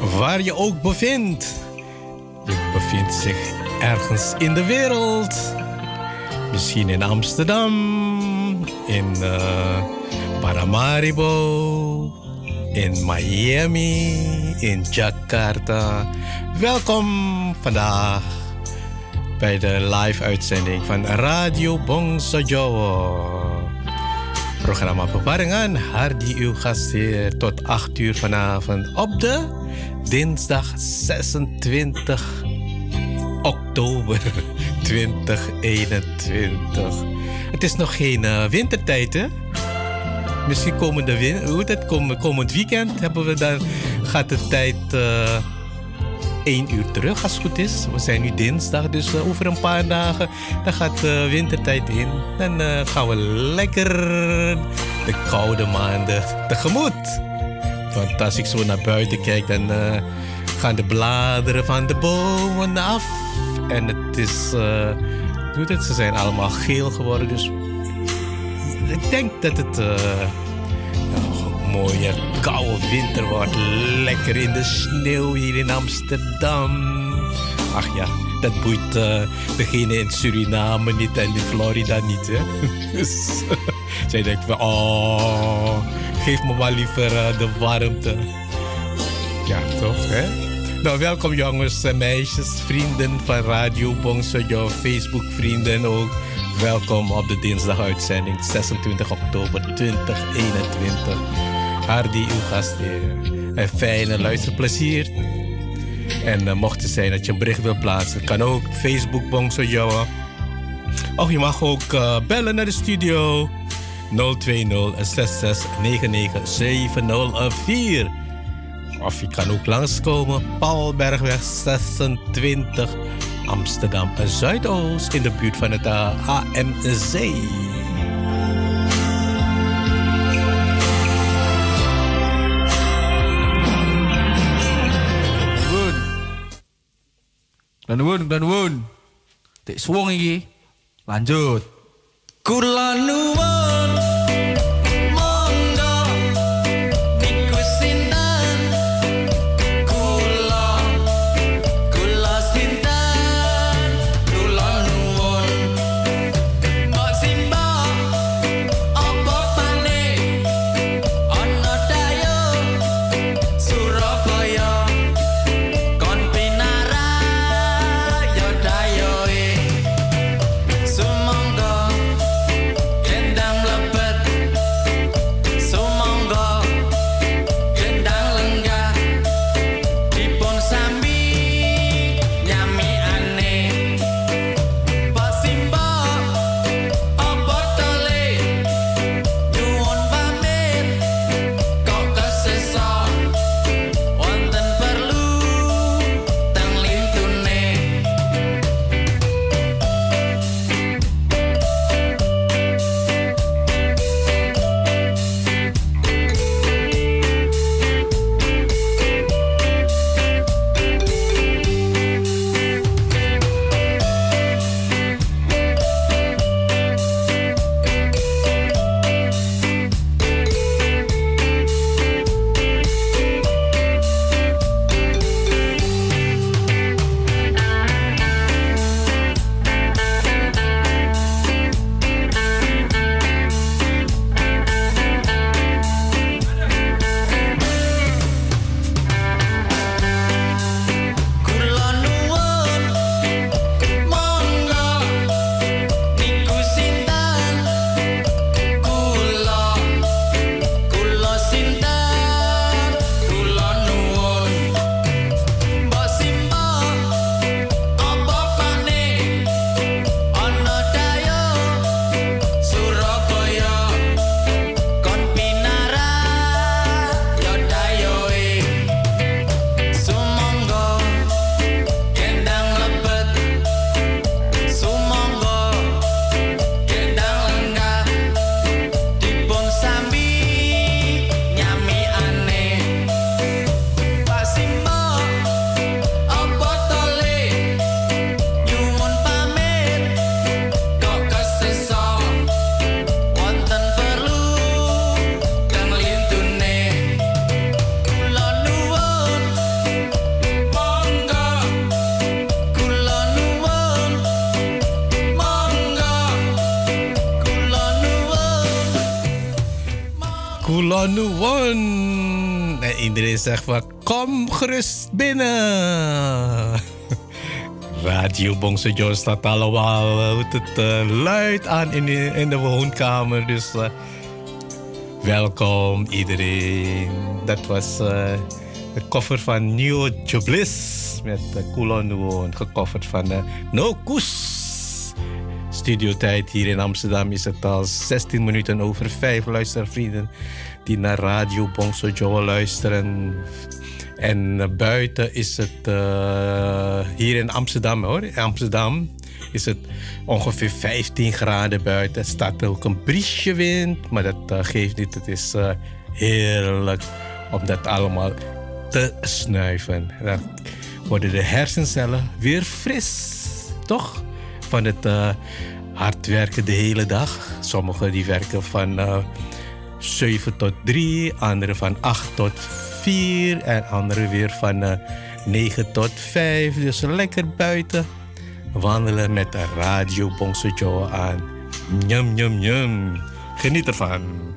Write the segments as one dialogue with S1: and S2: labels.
S1: Waar je ook bevindt. Je bevindt zich ergens in de wereld. Misschien in Amsterdam, in uh, Paramaribo, in Miami, in Jakarta. Welkom vandaag bij de live uitzending van Radio Bongso Jowo. Programma Beparingen, Hardy uw gastheer tot 8 uur vanavond op de dinsdag 26 oktober 2021. Het is nog geen uh, wintertijd, hè? Misschien komende win hoe dat, kom, komend weekend hebben we dan, gaat de tijd uh, één uur terug als het goed is. We zijn nu dinsdag, dus uh, over een paar dagen dan gaat de wintertijd in. Dan gaan we lekker de koude maanden tegemoet. Want als ik zo naar buiten kijk, dan uh, gaan de bladeren van de bomen af. En het is. Uh, doe het, ze zijn allemaal geel geworden. Dus ik denk dat het. Uh, een mooie koude winter wordt. Lekker in de sneeuw hier in Amsterdam. Ach ja, dat boeit uh, degene in Suriname niet en in Florida niet. Hè? dus zij denkt van, oh, geef me maar liever uh, de warmte. Ja, toch, hè? Nou, welkom jongens en meisjes, vrienden van Radio Bongsojo, Facebook-vrienden ook. Welkom op de dinsdaguitzending 26 oktober 2021. Hardy, uw gastheer. En fijne luisterplezier. En uh, mocht het zijn dat je een bericht wilt plaatsen, kan ook Facebook Bongsojo. Of je mag ook uh, bellen naar de studio 020 6699 704. Of je kan ook langskomen, Paulbergweg 26, Amsterdam Zuidoost, in de buurt van het AMC.
S2: Dan woon, dan woon. Tik suwung iki. Lanjut.
S1: Zegt van, kom gerust binnen. Radio Bongso staat allemaal uh, het, uh, luid aan in de, in de woonkamer. Dus uh, welkom iedereen. Dat was de koffer van New Joblis met uh, Kula Nuwon. Gecoverd van No Koes. Studiotijd hier in Amsterdam is het al 16 minuten over 5 luistervrienden die naar Radio Bongso Joe luisteren. En buiten is het uh, hier in Amsterdam hoor. In Amsterdam is het ongeveer 15 graden buiten. Er staat ook een briesje wind, maar dat uh, geeft niet. Het is heerlijk om dat allemaal te snuiven. Dan worden de hersencellen weer fris, toch? Van het hard werken de hele dag. Sommigen die werken van 7 tot 3, anderen van 8 tot 4 en anderen weer van uh, 9 tot 5. Dus lekker buiten wandelen met de radio Bongso aan. Njum, njum, njum. Geniet ervan.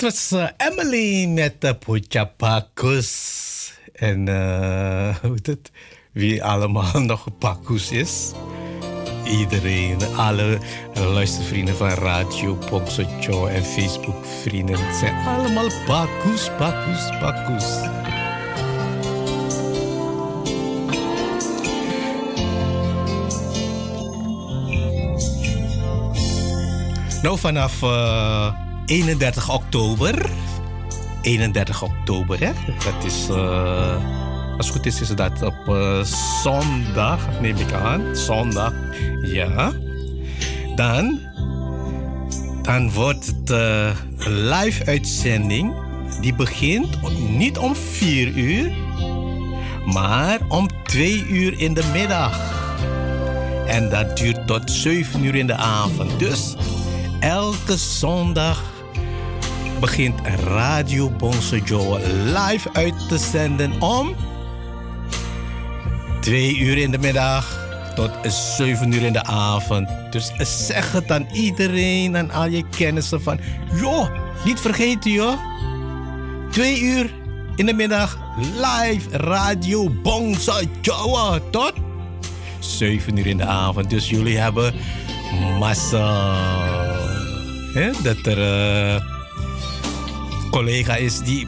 S1: Dit was uh, Emily met de Puchapakus. En uh, het, wie allemaal nog Pakus is. Iedereen, alle luistervrienden van Radio Pongsocho en Facebook vrienden zijn allemaal Pakus, Pakus, Pakus. Nou, vanaf uh, 31 oktober. 31 oktober, hè? Dat is. Uh, als het goed is, is dat op uh, zondag, neem ik aan. Zondag, ja. Dan. Dan wordt het uh, een live uitzending. Die begint niet om 4 uur, maar om 2 uur in de middag. En dat duurt tot 7 uur in de avond. Dus elke zondag begint Radio Bonse Joe live uit te zenden om 2 uur in de middag tot 7 uur in de avond. Dus zeg het aan iedereen, aan al je kennissen van... joh, niet vergeten joh. 2 uur in de middag live Radio Bonse Joe tot 7 uur in de avond. Dus jullie hebben massa. Hè? Dat er uh, collega is die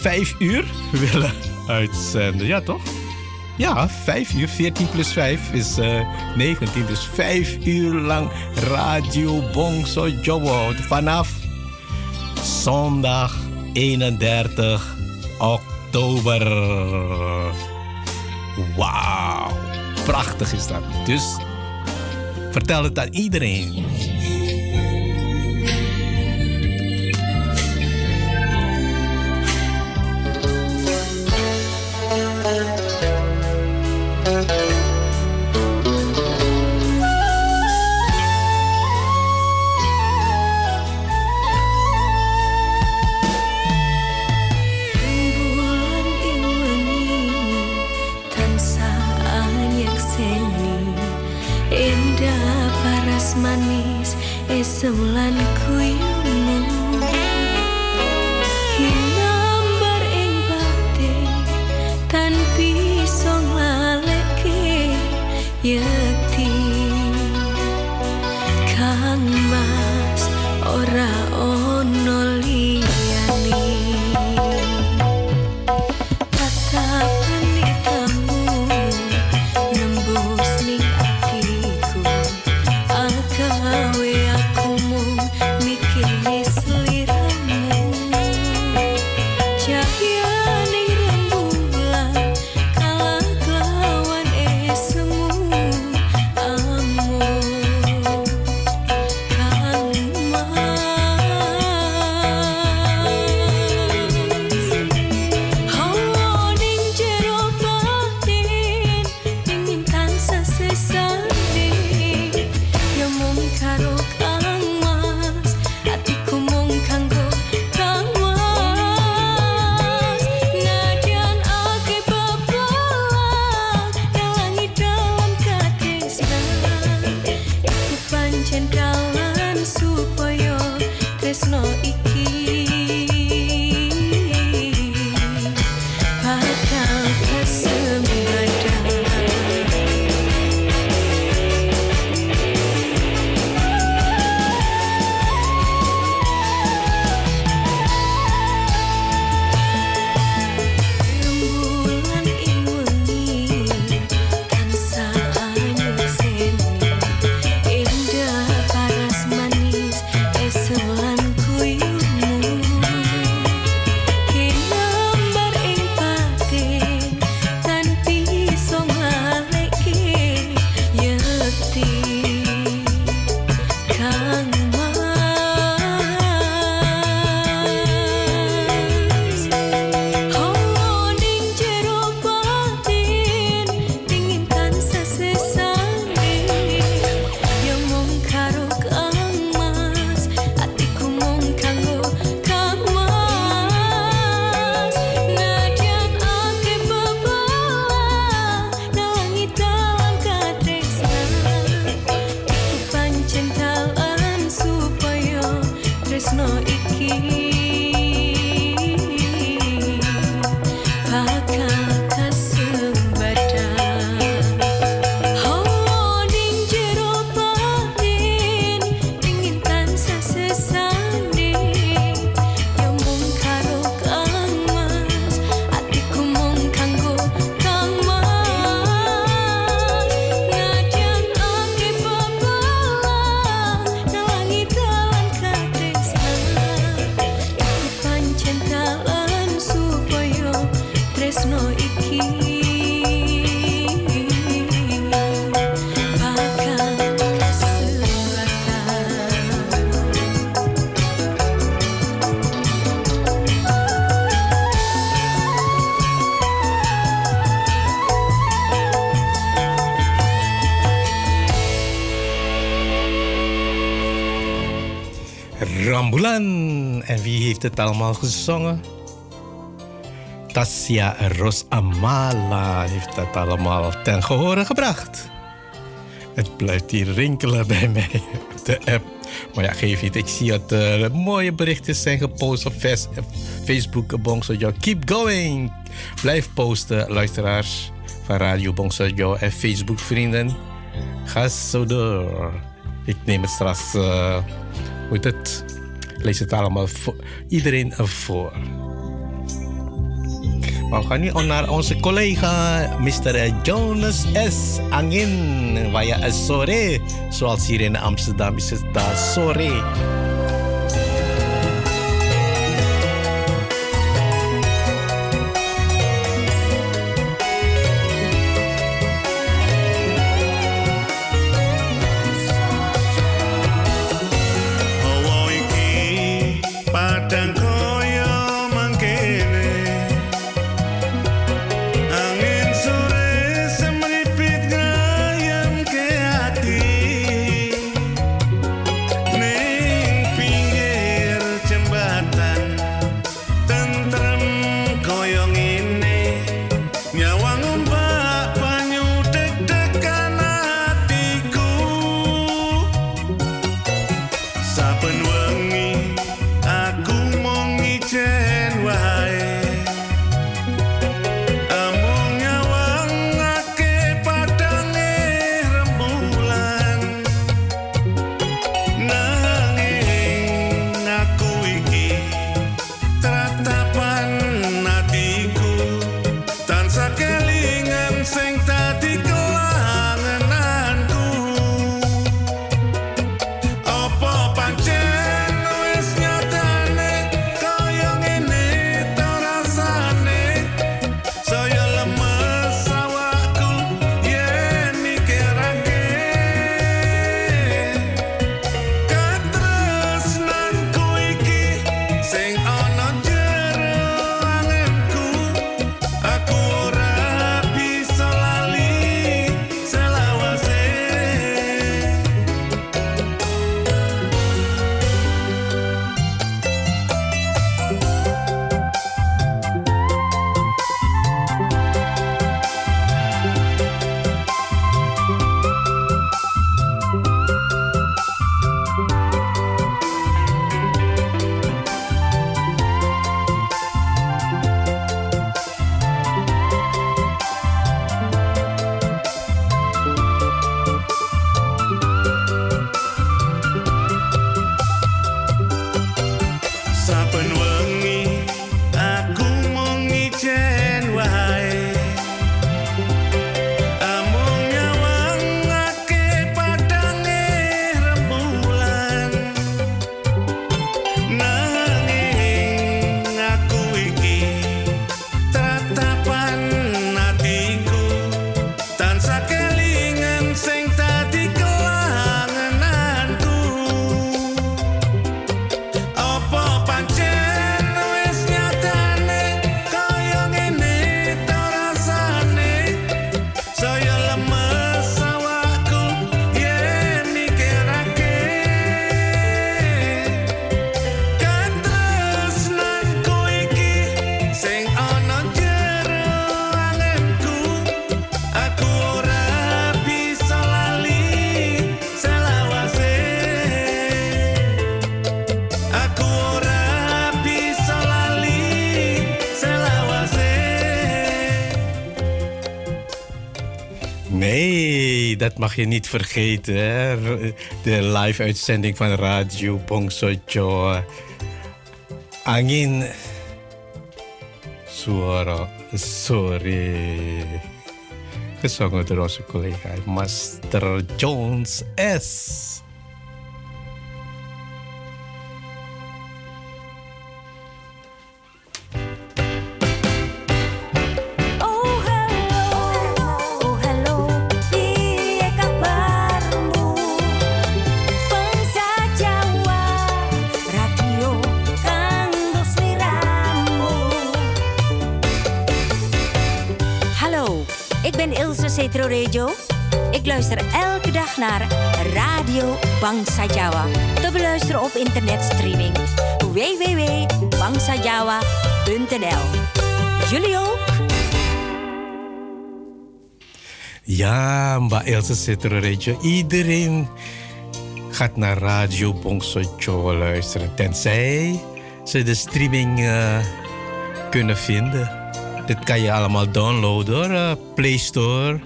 S1: vijf uur willen uitzenden. Ja, toch? Ja, vijf uur. 14 plus 5 is uh, 19. Dus vijf uur lang Radio Bongso Jowo. Vanaf zondag 31 oktober. Wauw. Prachtig is dat. Dus Vertel het aan iedereen.
S3: En wie heeft het allemaal gezongen? Tassia Ros Amala heeft dat allemaal ten gehore gebracht. Het blijft hier rinkelen bij mij op de app. Maar ja, geef niet. Ik zie dat er mooie berichten zijn gepost op Facebook. Bongsojo. Keep going. Blijf posten, luisteraars van Radio Bongsojo en Facebook vrienden. Ga zo door. Ik neem het straks, eh, hoe heet het? Lees het allemaal voor iedereen voor. Maar we gaan nu naar onze collega Mr. Jonas S. Angin. Via Sore. Zoals hier in Amsterdam is het daar Sore. Dat mag je niet vergeten. Hè? De live-uitzending van Radio Bongsojo. Angin. Suara. Sorry. Gezongen door onze collega Master Jones S.
S4: Ik luister elke dag naar Radio Bangsa Jawa. Te beluisteren op internetstreaming www.bangsajawa.nl. Jullie ook?
S1: Ja, Mbak Ilse zit er een. Iedereen gaat naar Radio Bongsojo luisteren. Tenzij ze de streaming eh, kunnen vinden. Dit kan je allemaal downloaden door eh, Play Store,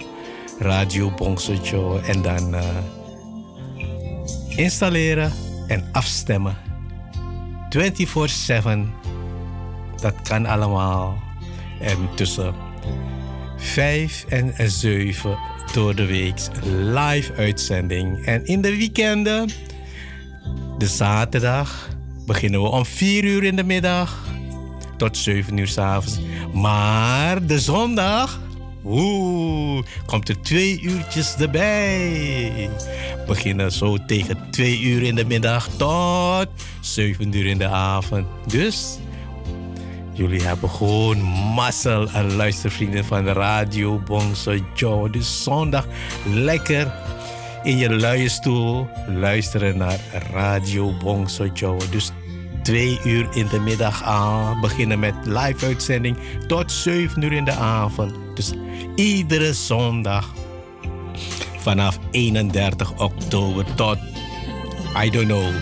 S1: Radio Bongsojo. En dan eh, installeren en afstemmen. 24-7. Dat kan allemaal. En tussen 5 en 7 door de week live uitzending. En in de weekenden, de zaterdag, beginnen we om 4 uur in de middag tot 7 uur s'avonds. Maar de zondag, oeh, komt er twee uurtjes erbij. Beginnen zo tegen 2 uur in de middag tot 7 uur in de avond. Dus Jullie hebben gewoon mazzel en luistervrienden van de Radio Bongso Joe. Dus zondag lekker in je luie stoel luisteren naar Radio Bongso Joe. Dus twee uur in de middag aan. Beginnen met live uitzending tot 7 uur in de avond. Dus iedere zondag vanaf 31 oktober tot, I don't know,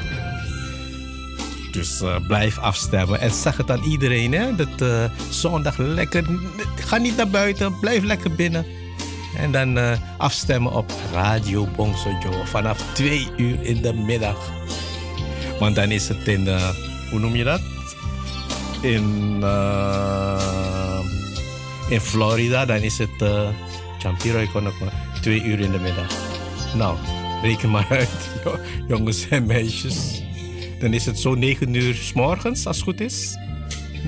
S1: dus uh, blijf afstemmen. En zeg het aan iedereen, hè. Dat uh, zondag lekker... Ga niet naar buiten, blijf lekker binnen. En dan uh, afstemmen op Radio Bongso Joe vanaf twee uur in de middag. Want dan is het in... hoe noem je dat? In... in Florida, dan is het... Champiro, ik kon twee uur in de middag. Nou, reken maar uit, jongens en meisjes. Dan is het zo 9 uur s morgens, als het goed is.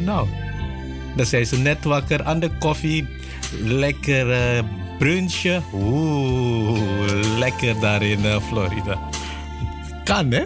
S1: Nou, dan zijn ze net wakker aan de koffie. Lekker uh, brunchje. Oeh, lekker daar in uh, Florida. Kan, hè?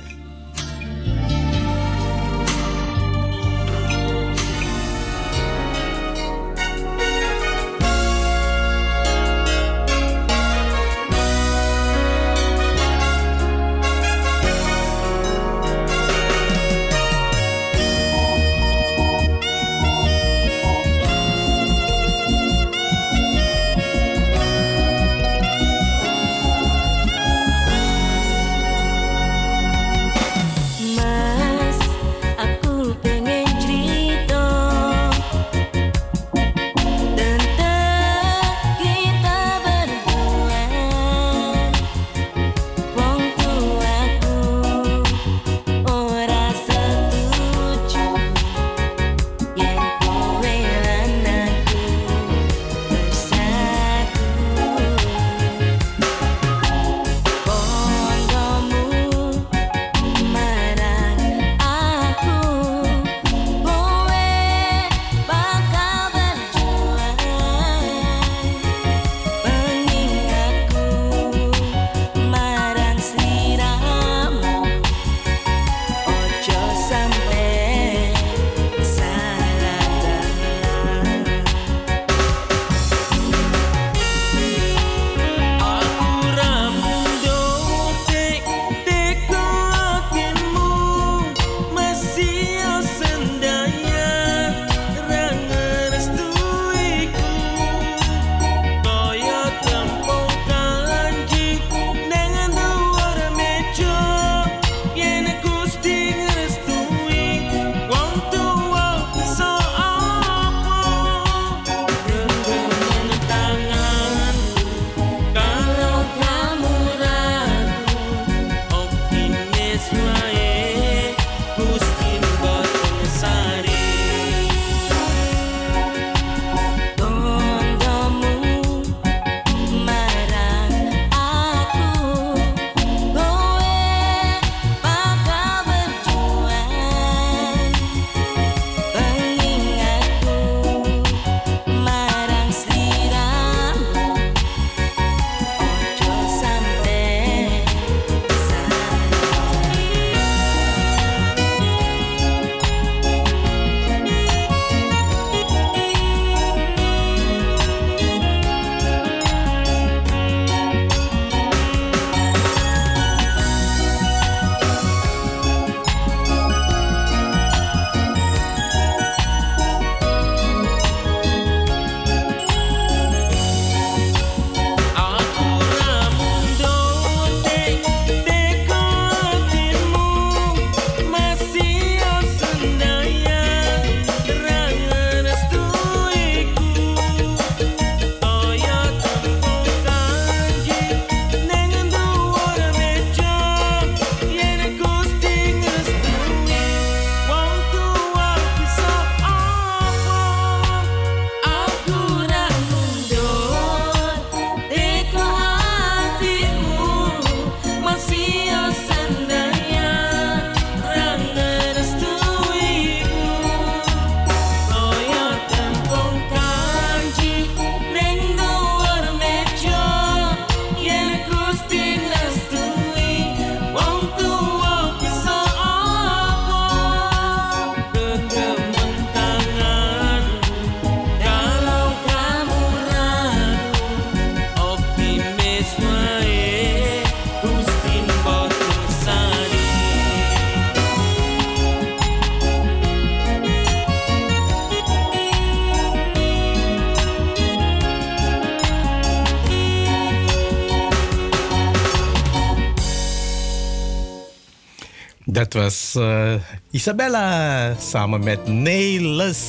S1: Was uh, Isabella samen met Nelis.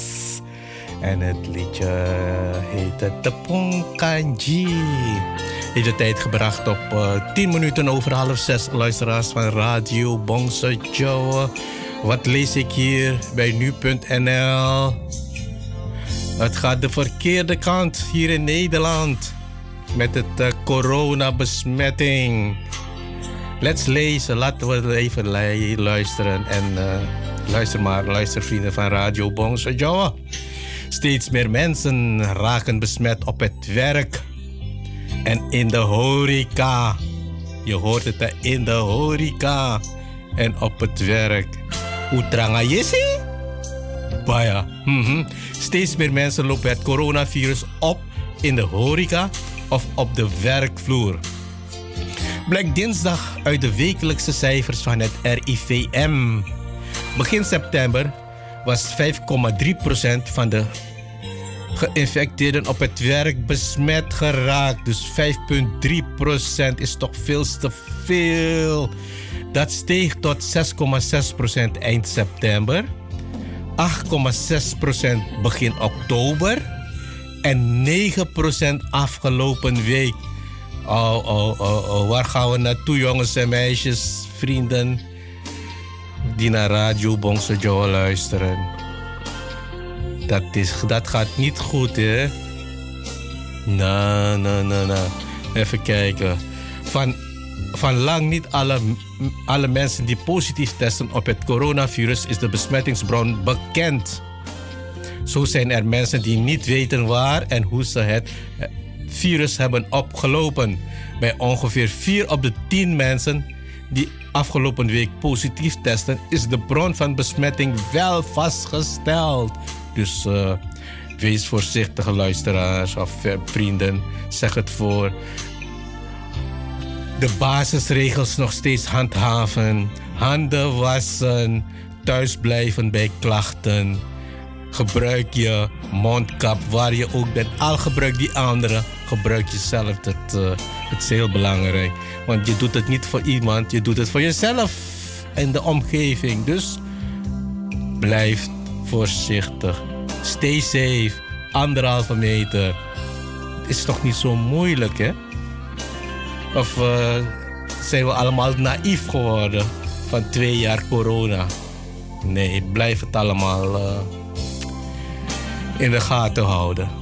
S1: En het liedje heette Tepong Kanji. Heeft de tijd gebracht op uh, eh, 10 minuten over half 6 luisteraars van Radio Bongse Joe. Wat lees ik hier bij nu.nl? Het gaat de verkeerde kant hier in Nederland met het uh, coronabesmetting. Let's lezen, laten we even luisteren. En uh, luister maar, luister vrienden van Radio Bongse. Steeds meer mensen raken besmet op het werk en in de horeca. Je hoort het in de horeca en op het werk. Utranga Yesi? Baya. -hmm. Steeds meer mensen lopen het coronavirus op in de horeca of op de werkvloer. Blijkt dinsdag uit de wekelijkse cijfers van het RIVM. Begin september was 5,3% van de geïnfecteerden op het werk besmet geraakt. Dus 5,3% is toch veel te veel. Dat steeg tot 6,6% eind september, 8,6% begin oktober en 9% afgelopen week. Oh, oh, oh, oh, waar gaan we naartoe, jongens en meisjes, vrienden die naar Radio Bongse Joe luisteren? Dat, is, dat gaat niet goed, hè? Nou, nou, nou, nou. Even kijken. Van, van lang niet alle, alle mensen die positief testen op het coronavirus is de besmettingsbron bekend. Zo zijn er mensen die niet weten waar en hoe ze het virus hebben opgelopen. Bij ongeveer 4 op de 10 mensen die afgelopen week positief testen, is de bron van besmetting wel vastgesteld. Dus uh, wees voorzichtig, luisteraars of vrienden. Zeg het voor. De basisregels nog steeds handhaven. Handen wassen. Thuisblijven bij klachten. Gebruik je mondkap waar je ook bent. Al gebruik die andere, gebruik jezelf. Dat, het is heel belangrijk. Want je doet het niet voor iemand, je doet het voor jezelf en de omgeving. Dus blijf voorzichtig. Stay safe. Anderhalve meter. Is toch niet zo moeilijk, hè? Of uh, zijn we allemaal naïef geworden van twee jaar corona? Nee, blijf het allemaal uh, in de gaten houden.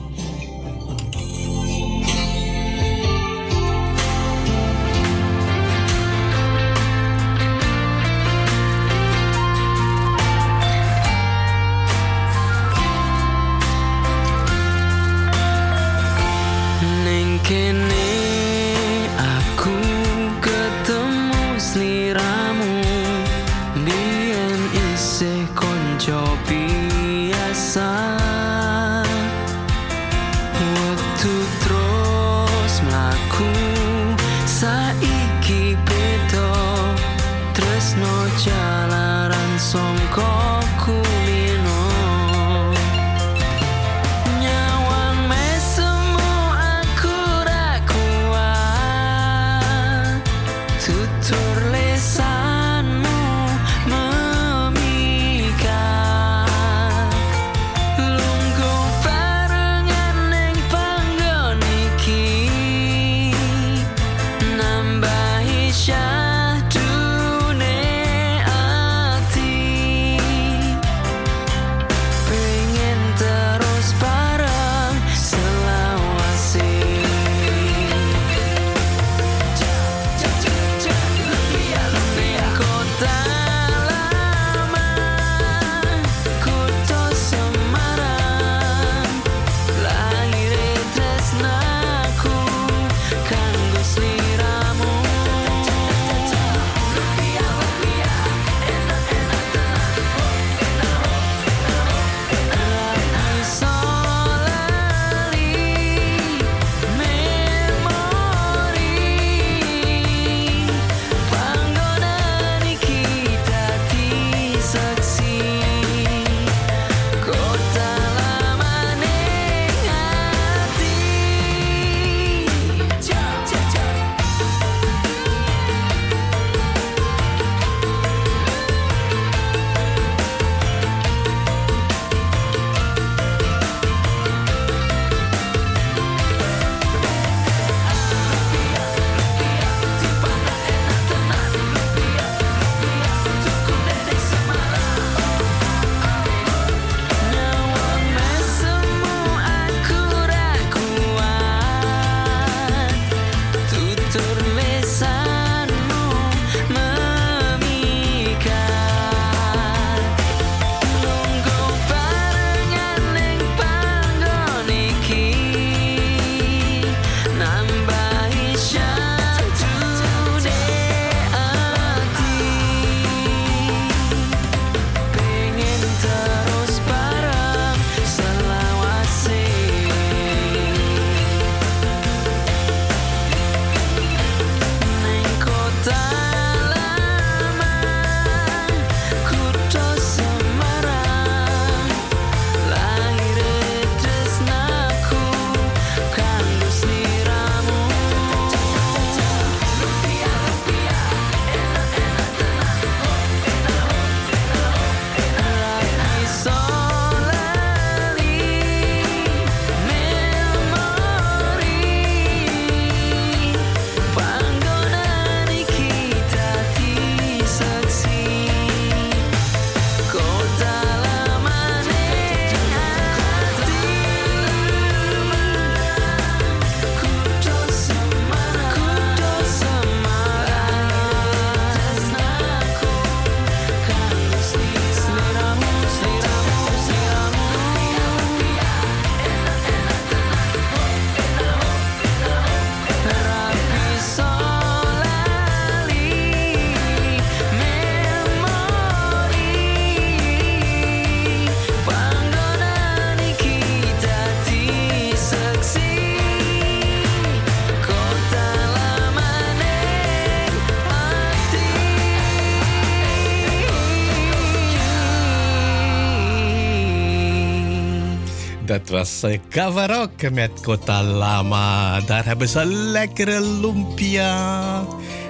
S1: Was Kavarok met Kota Lama. Daar hebben ze lekkere lumpia.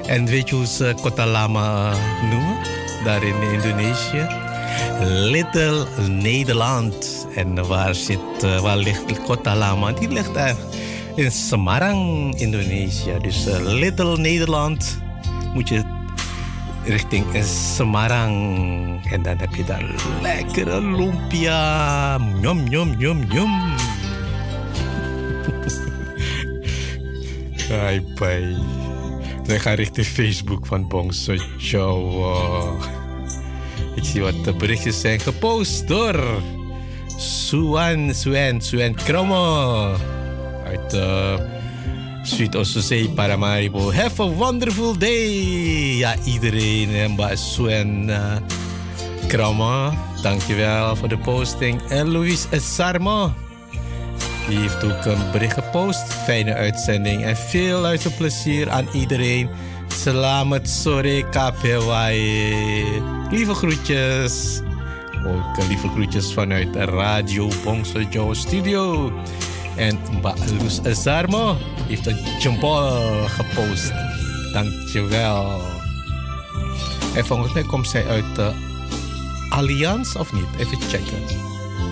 S1: En weet je hoe ze Kota Lama noemen? Daar in Indonesië? Little Nederland. En waar, zit, eh, waar ligt Kota Lama? Die ligt daar in Semarang, Indonesië. Dus eh, Little Nederland moet je richting Semarang. En dan heb je daar lekkere lumpia. Njom, njom, njom, njom. Hai, pai. Wij gaan richting Facebook van Bongso Jawa. Ik zie wat de berichtjes zijn gepost door Suan, Suan, Suan Kromo. Uit uh, Zuid-Oostzee, Paramaribo. Have a wonderful day. Ja, iedereen. En Suan uh, Kromo. Dankjewel voor de posting. En Louis Sarmo. Die heeft ook een bericht gepost. Fijne uitzending en veel luisterplezier aan iedereen. Selamat sore KPWai. Lieve groetjes. Ook eh, lieve groetjes vanuit Radio Bongso Joe Studio. En Mbak Luz heeft een jempol gepost. Dankjewel. En volgens mij komt zij uit de Allianz of niet? Even checken.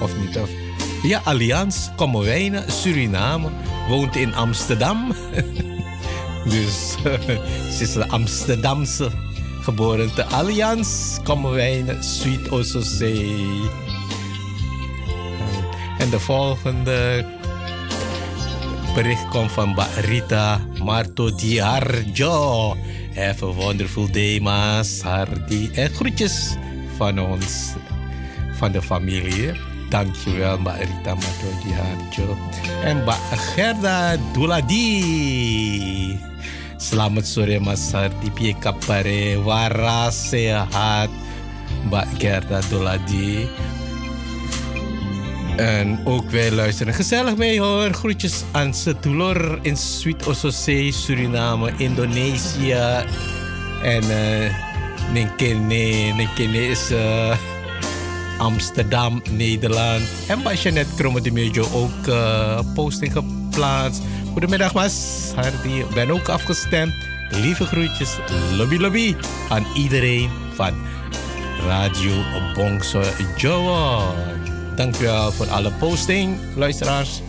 S1: Of niet? Of... Ja, Allianz, Kommerwijnen, Suriname. Woont in Amsterdam. dus ze is een Amsterdamse. Geboren te Allianz, Kommerwijnen, Zuid-Oostzee. En de volgende bericht komt van Rita Marto Diarjo. Have a wonderful day, Mas Hardy. En groetjes van ons, van de familie. Dankjewel, Mbak Rita Marto Diarjo. En Mbak Gerda Duladi. Selamat sore, Mas Hardy. Pie kapare, waras, sehat. Mbak Gerda Duladi. En ook wij luisteren gezellig mee hoor. Groetjes aan Setulor in Zuid-Oostzee, Suriname, Indonesië. En uh, Ninkene, Ninkene is uh, Amsterdam, Nederland. En bij Jeanette Kromme de Mejo ook uh, posting geplaatst. Goedemiddag Mas, Hardy. Ben ook afgestemd. Lieve groetjes, lobby lobby aan iedereen van Radio Bongso Joa. Dankjewel voor alle posting, luisteraars.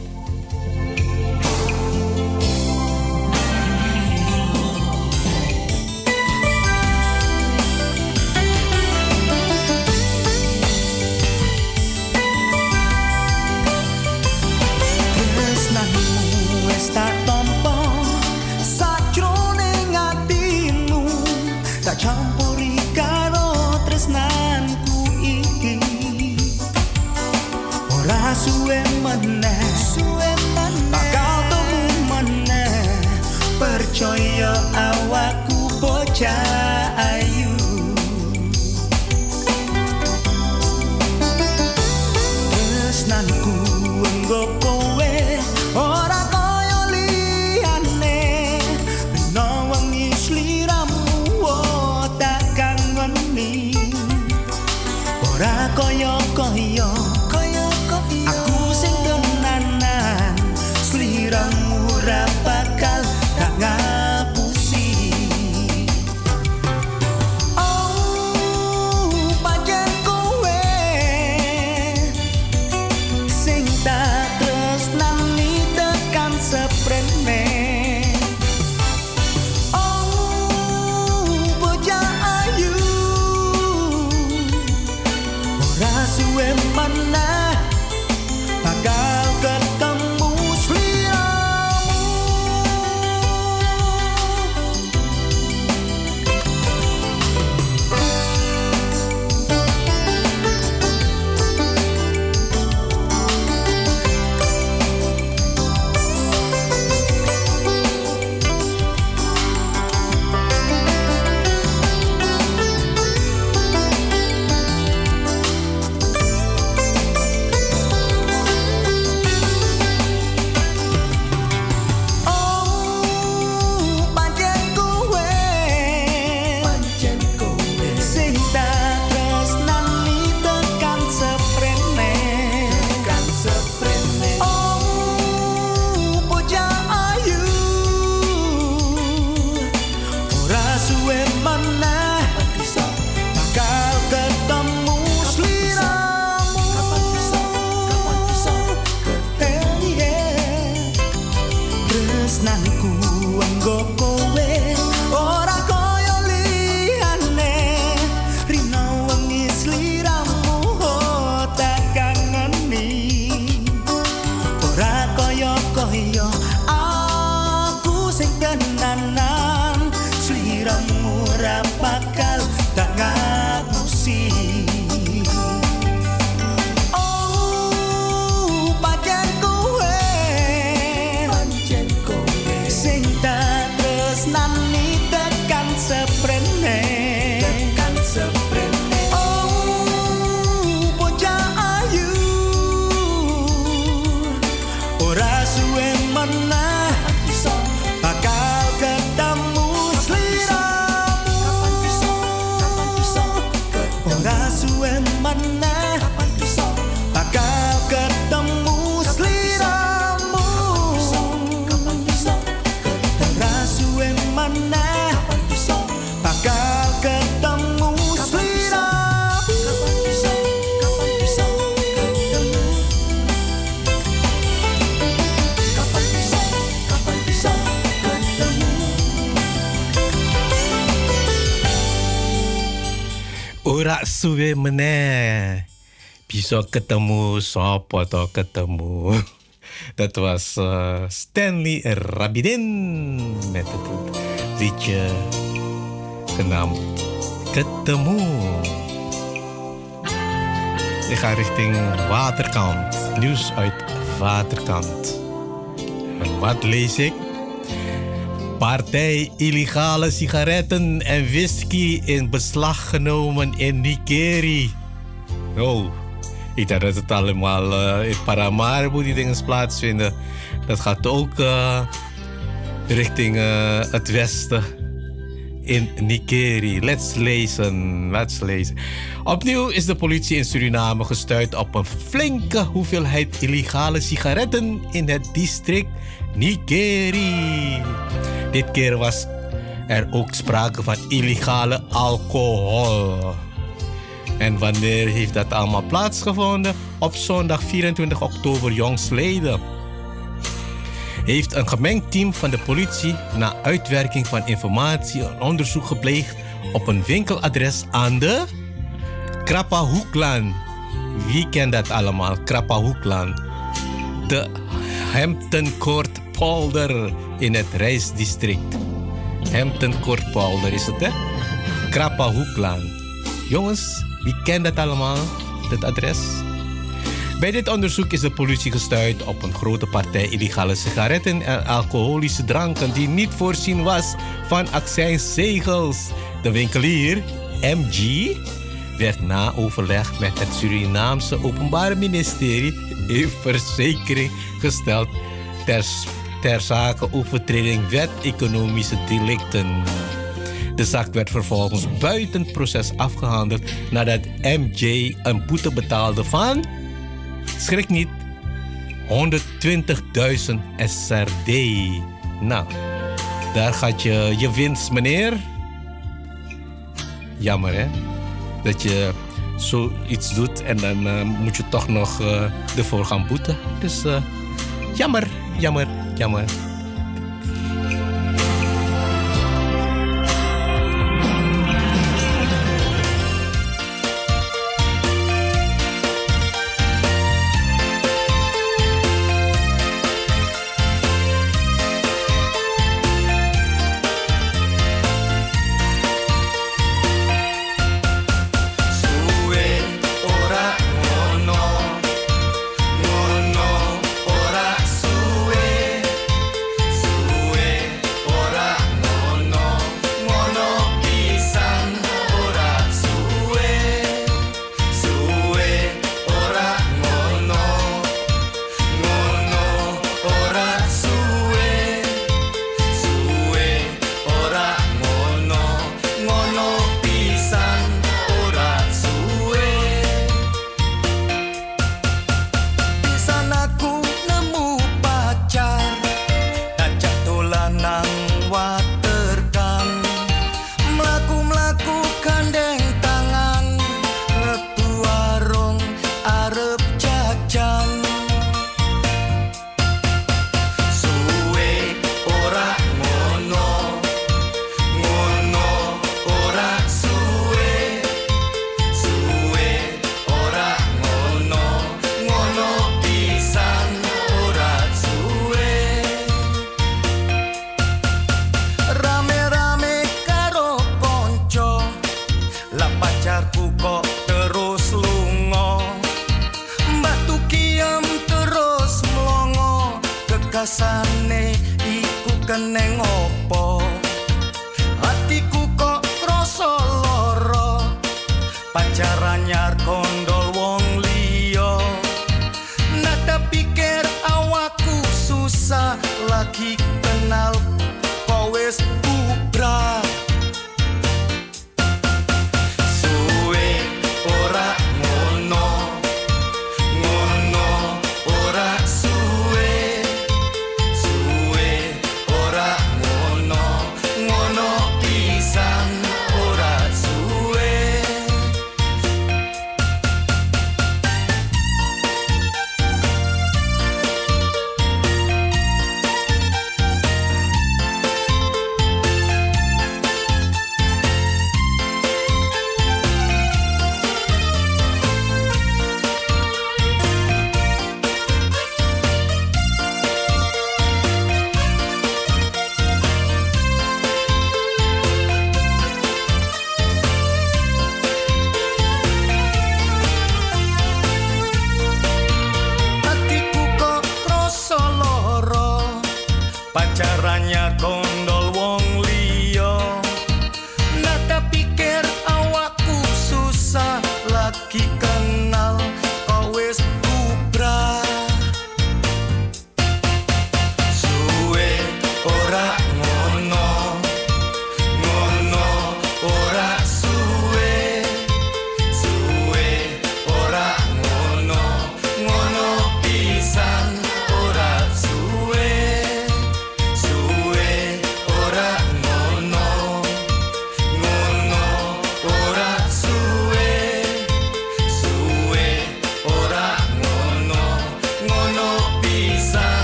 S5: Suwe
S1: meneh. Bisa ketemu sopo to ketemu. Dat was eh, Stanley Rabidin met het liedje genaamd Ketemu. Ik ga richting Waterkant. Nieuws uit Waterkant. En wat lees ik? Partij illegale sigaretten en whisky in beslag genomen in Nigeria. Oh, ik dacht dat het allemaal eh, in Paramaribo die dingen plaatsvinden. Dat gaat ook eh, richting eh, het westen in Nigeria. Let's lezen, let's lezen. Opnieuw is de politie in Suriname gestuurd op een flinke hoeveelheid illegale sigaretten in het district Nigeria. Dit keer was er ook sprake van illegale alcohol. En wanneer heeft dat allemaal plaatsgevonden? Op zondag 24 oktober jongstleden. Heeft een gemengd team van de politie na uitwerking van informatie een onderzoek gepleegd op een winkeladres aan de Krappa. Wie kent dat allemaal? Krappa. De Hampton Court Polder in het reisdistrict. Hampton is het, hè? Krappa Hoeklaan. Jongens, wie kent dat allemaal, dat adres? Bij dit onderzoek is de politie gestuurd op een grote partij illegale sigaretten en alcoholische dranken die niet voorzien was van accijnszegels. De winkelier, MG, werd na overleg met het Surinaamse Openbare Ministerie in verzekering gesteld ter, ter zake overtreding wet economische delicten. De zaak werd vervolgens buiten proces afgehandeld nadat MJ een boete betaalde van, schrik niet, 120.000 SRD. Nou, daar gaat je, je winst, meneer. Jammer hè, dat je zoiets doet en dan eh, moet je toch nog eh, ervoor gaan boeten. Dus eh, jammer, jammer, jammer.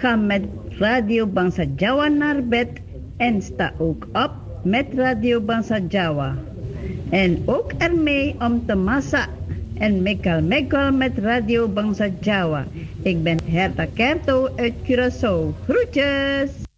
S6: Ga met Radio Bangsa Jawa naar bed en sta ook op met Radio Bangsa Jawa. En ook ermee om te massa en mekal mekal met Radio Bangsa Jawa. Ik ben Herta Kerto uit Curaçao. Groetjes!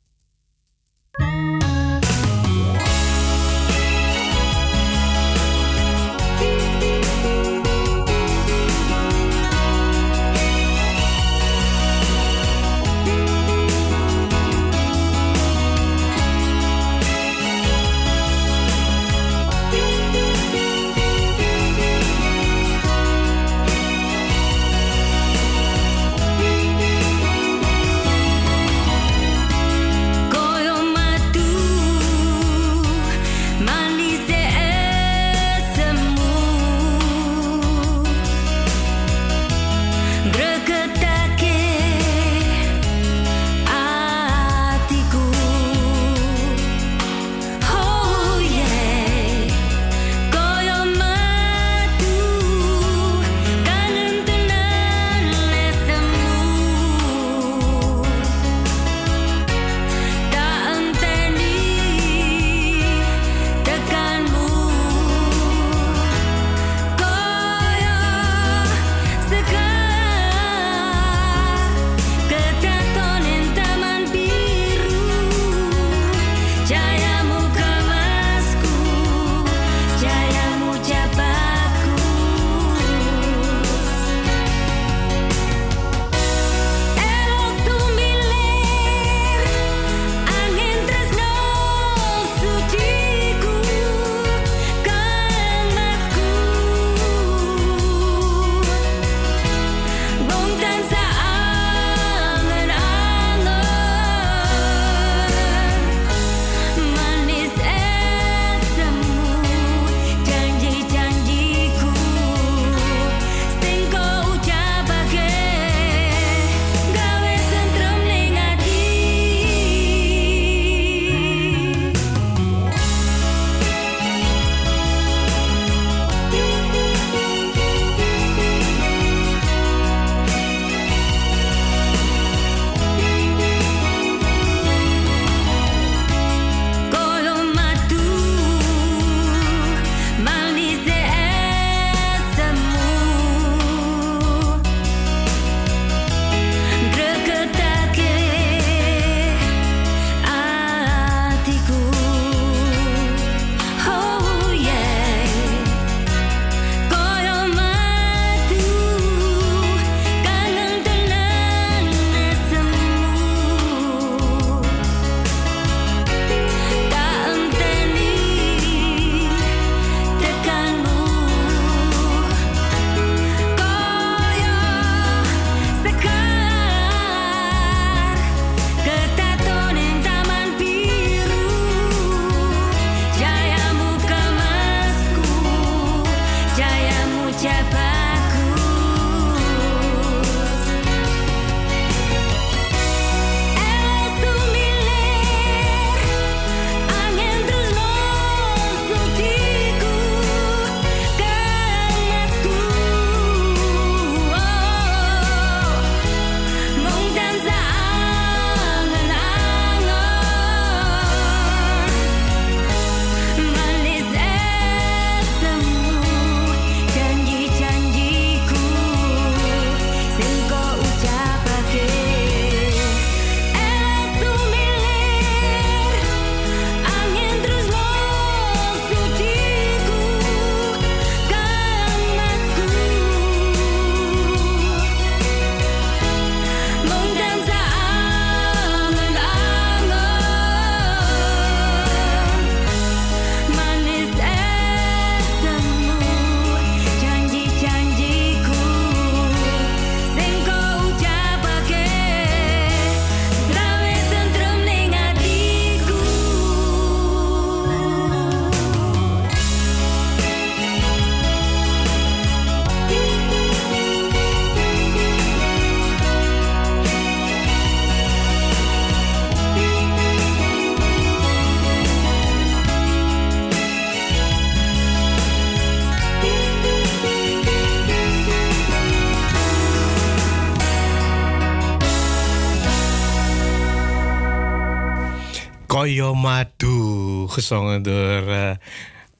S1: Koyomadu, gezongen door uh,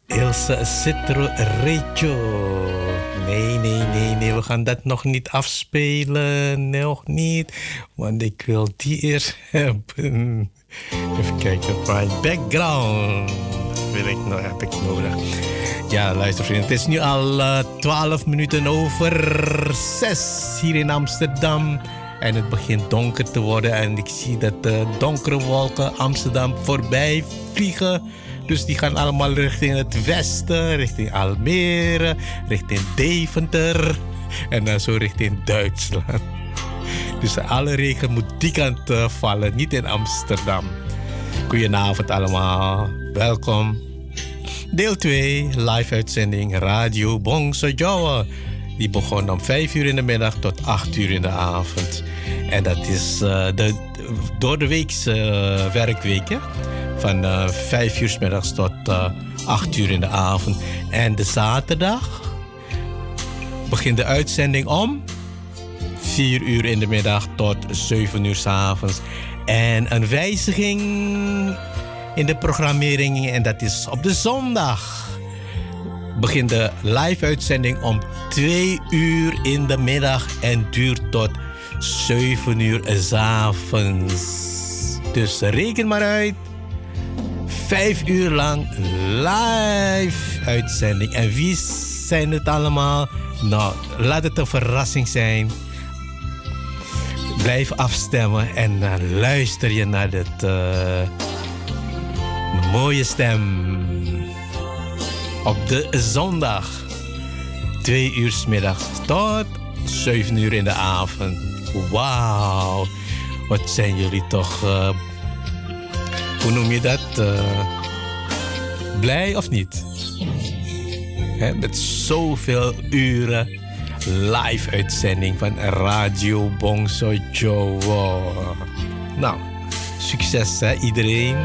S1: Ilse Citro Recho. Nee, nee, nee, nee, we gaan dat nog niet afspelen. Nog niet, want ik wil die eerst hebben. Even kijken, my background wil ik nog, heb ik nodig. Ja, luister vrienden, het is nu al uh, eh, 12 minuten over 6 hier in Amsterdam. En het begint donker te worden en ik zie dat de donkere wolken Amsterdam voorbij vliegen. Dus die gaan allemaal richting het westen, richting Almere, richting Deventer en dan zo richting Duitsland. Dus alle regen moet die kant uh, vallen, niet in Amsterdam. Goedenavond allemaal, welkom. Deel 2, live uitzending Radio Bongso Jawa. Die begon om 5 uur in de middag tot 8 uur in de avond. En dat is uh, de door de weekse uh, werkweek. Hè? Van uh, 5 uur s middags tot 8 uur in de avond. En de zaterdag begint de uitzending om 4 uur in de middag tot 7 uur s avonds. En een wijziging in de programmering en dat is op de zondag. Begint de live-uitzending om 2 uur in de middag en duurt tot 7 uur s avonds. Dus reken maar uit. 5 uur lang live uitzending. En wie zijn het allemaal? Nou, laat het een verrassing zijn. Blijf afstemmen en uh, luister je naar dit uh, mooie stem. Op de zondag. Twee uur s middags tot 7 uur in de avond. Wauw. Wat zijn jullie toch... Uh, hoe noem je dat? blij of niet? Met zoveel uren live uitzending van Radio Bongso Joe. Nou, succes hè iedereen.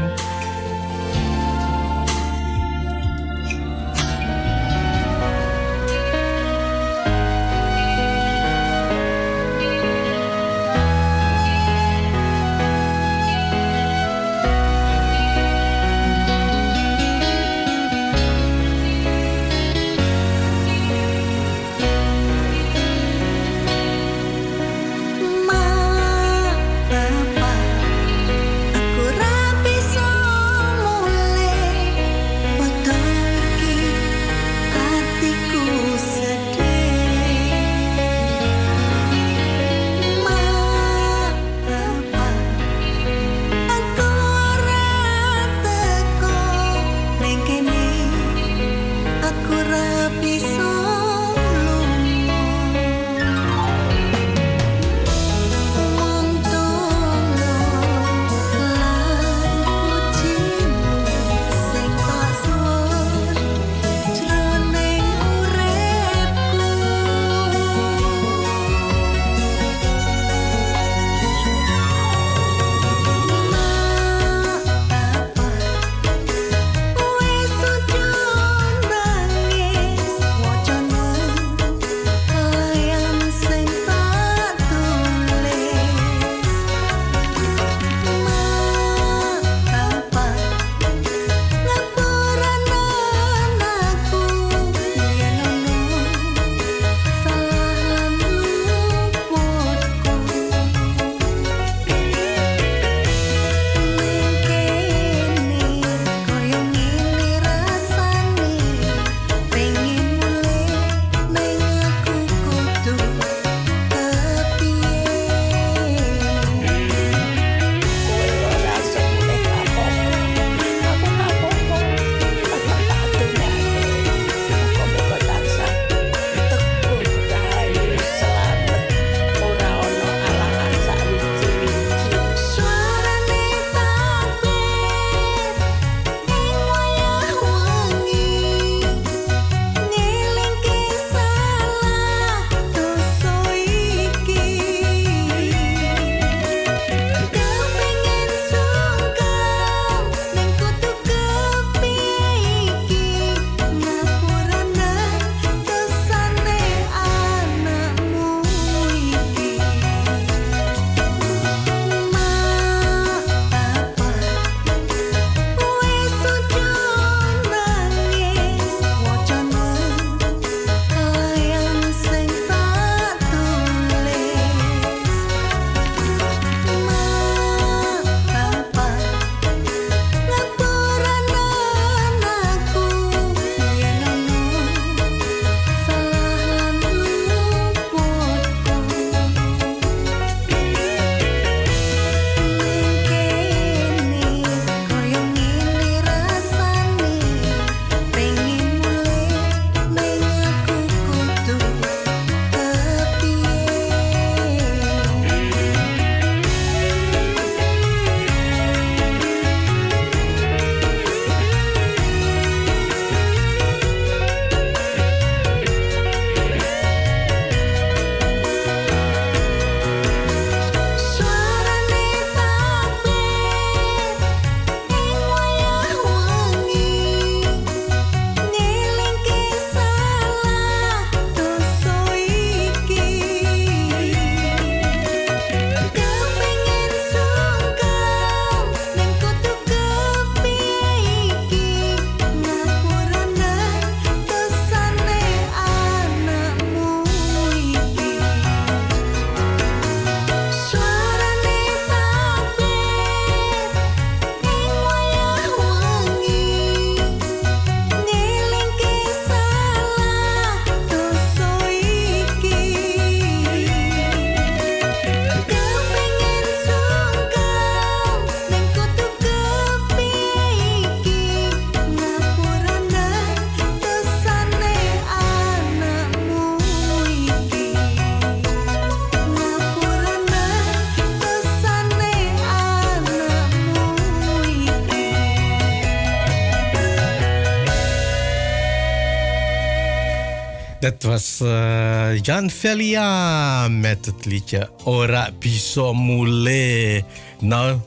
S1: Was uh, Jan Velia met het liedje Ora Bisomule. Nou,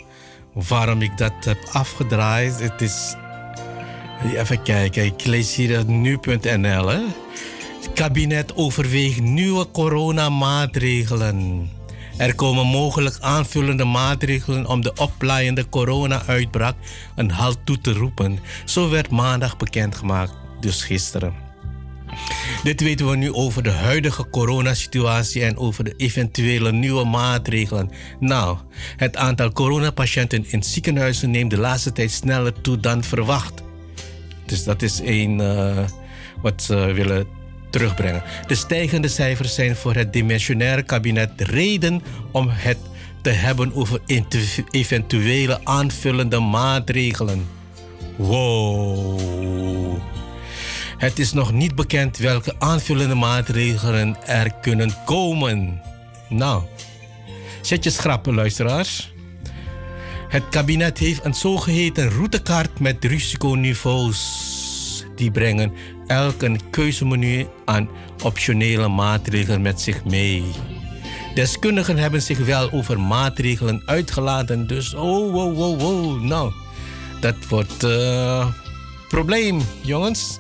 S1: waarom ik dat heb afgedraaid, het is... Even kijken, ik lees hier nu.nl. Het kabinet overweegt nieuwe coronamaatregelen. Er komen mogelijk aanvullende maatregelen om de oplaaiende corona-uitbraak een halt toe te roepen. Zo werd maandag bekendgemaakt, dus gisteren. Dit weten we nu over de huidige coronasituatie en over de eventuele nieuwe maatregelen. Nou, het aantal coronapatiënten in ziekenhuizen neemt de laatste tijd sneller toe dan verwacht. Dus dat is één uh, wat ze willen terugbrengen. De stijgende cijfers zijn voor het dimensionaire kabinet reden om het te hebben over eventuele aanvullende maatregelen. Wow. Het is nog niet bekend welke aanvullende maatregelen er kunnen komen. Nou, zet je schrappen, luisteraars. Het kabinet heeft een zogeheten routekaart met risiconiveaus. Die brengen elk keuzemenu aan optionele maatregelen met zich mee. Deskundigen hebben zich wel over maatregelen uitgelaten, dus oh, wow, wow, wow. Nou, dat wordt uh, probleem, jongens.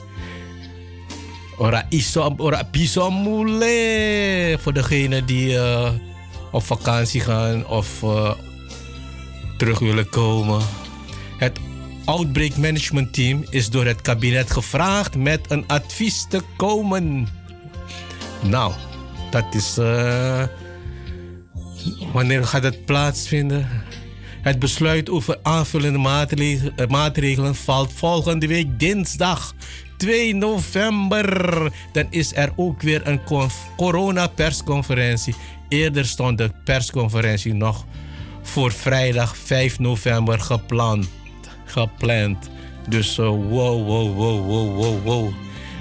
S1: Ora isom, ora bisomule. Voor degenen die uh, op vakantie gaan of uh, terug willen komen. Het Outbreak Management Team is door het kabinet gevraagd met een advies te komen. Nou, dat is. Uh, wanneer gaat het plaatsvinden? Het besluit over aanvullende maatregelen valt volgende week dinsdag 2 november. Dan is er ook weer een corona-persconferentie. Eerder stond de persconferentie nog voor vrijdag 5 november gepland. gepland. Dus uh, wow, wow, wow, wow, wow.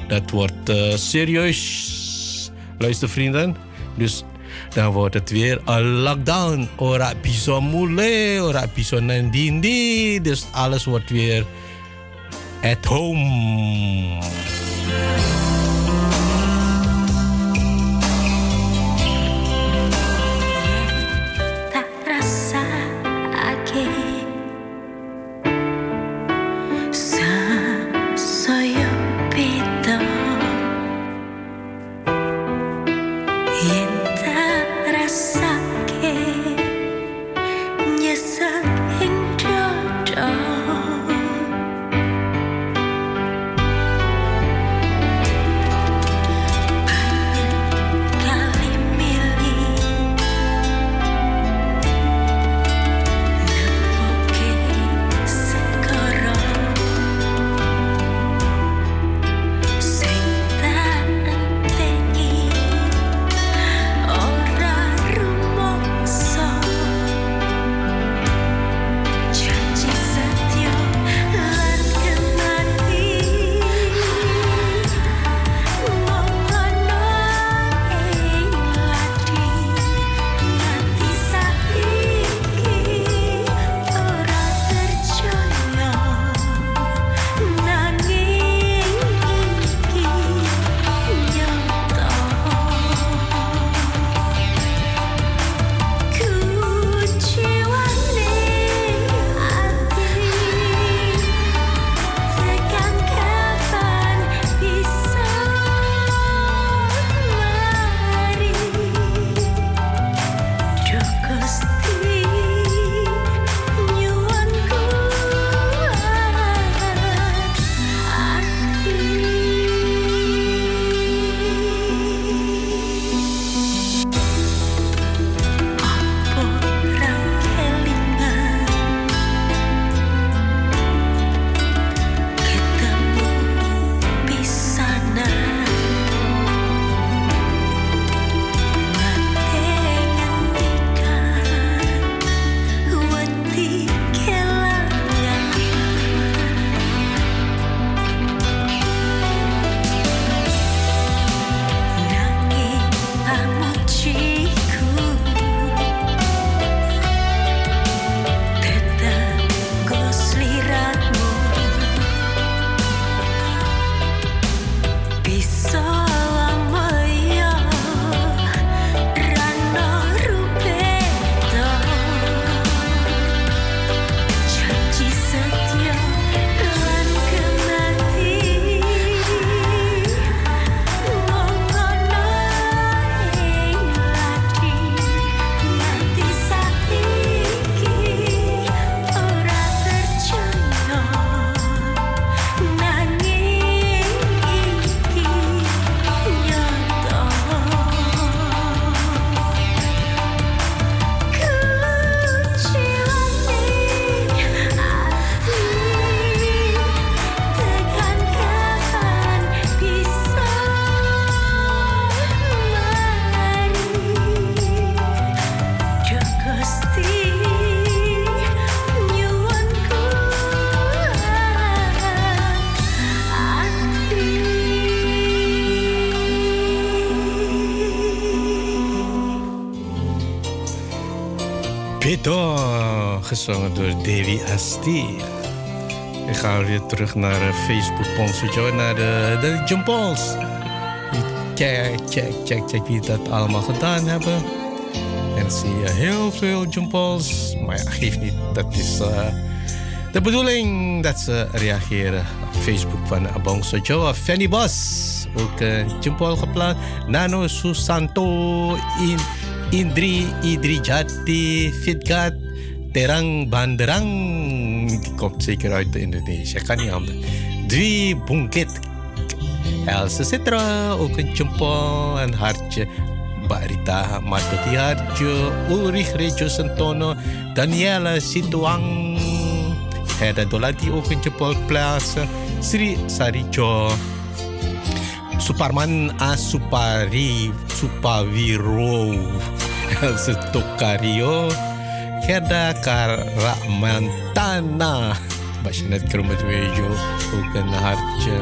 S1: Dat wordt uh, serieus. Luister vrienden. Dus dan wordt het weer een lockdown. Ora piso mule, ora piso nandindi. Dus alles wordt weer at home. Ik ga weer terug naar uh, Facebook Ponce naar de, de Balls. Check, check, check, check wie dat allemaal gedaan hebben. En zie je heel veel Balls. Maar ja, geeft niet. Dat is uh, de bedoeling dat ze reageren op Facebook van Abongso Joe. Fanny Bos. Ook uh, Ball geplaatst. Nano Susanto. In, Indri Idrijati Fitgat Terang Banderang. Die komt zeker uit Indonesië, kan niet anders. Dwi Bungkit. Elsa Citra, ook een chumpol, een hartje. Barita Matoti Harjo, Ulrich Rejo Santono, Daniela Situang. Heda Dolati ook een chumpol plaatsen. Sri Sarijo. Suparman Asupari Supaviro Elsa Tokario Gerda Karamantana Baš net kromet wejo ook een hartje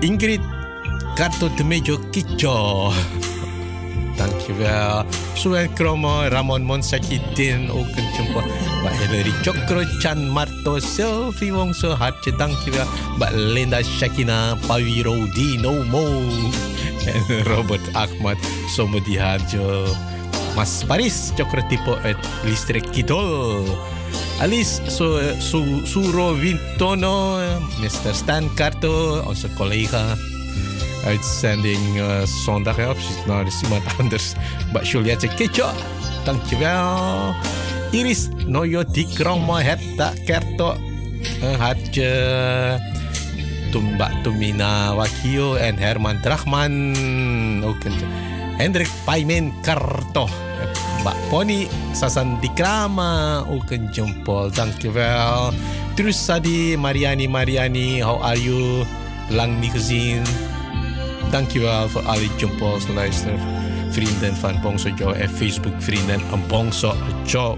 S1: Ingrid Karto Temejo Kicho Dankjewel Suen Kromo Ramon Monsakitin ook een jumpa. Mbak Hillary Chokro Chan Marto Sylvie Wongso hartje dankjewel Linda Shakina Pawiro Dino Mo. En Robert Ahmad Somodi Harjo Mas Paris Cokrotipo uit Listrik Kidol Alice Su, Su, Suro Vintono Mr. Stan Karto onze collega uitzending uh, zondag ja, precies nou is iemand anders. Mbak Juliette Kecho dankjewel. Iris Noyo Dikromo Hetta Kerto een hartje. Mbak Tumina Wakio en Herman Drachman ook een Hendrik Paimen Karto Mbak Pony Sasan Dikrama ook een jempol dankjewel Terus Sadi Mariani Mariani how are you lang niet gezien Dankjewel voor alle jumpo's luister. Vrienden van Bongso Joe en Facebook vrienden Bongso Joe.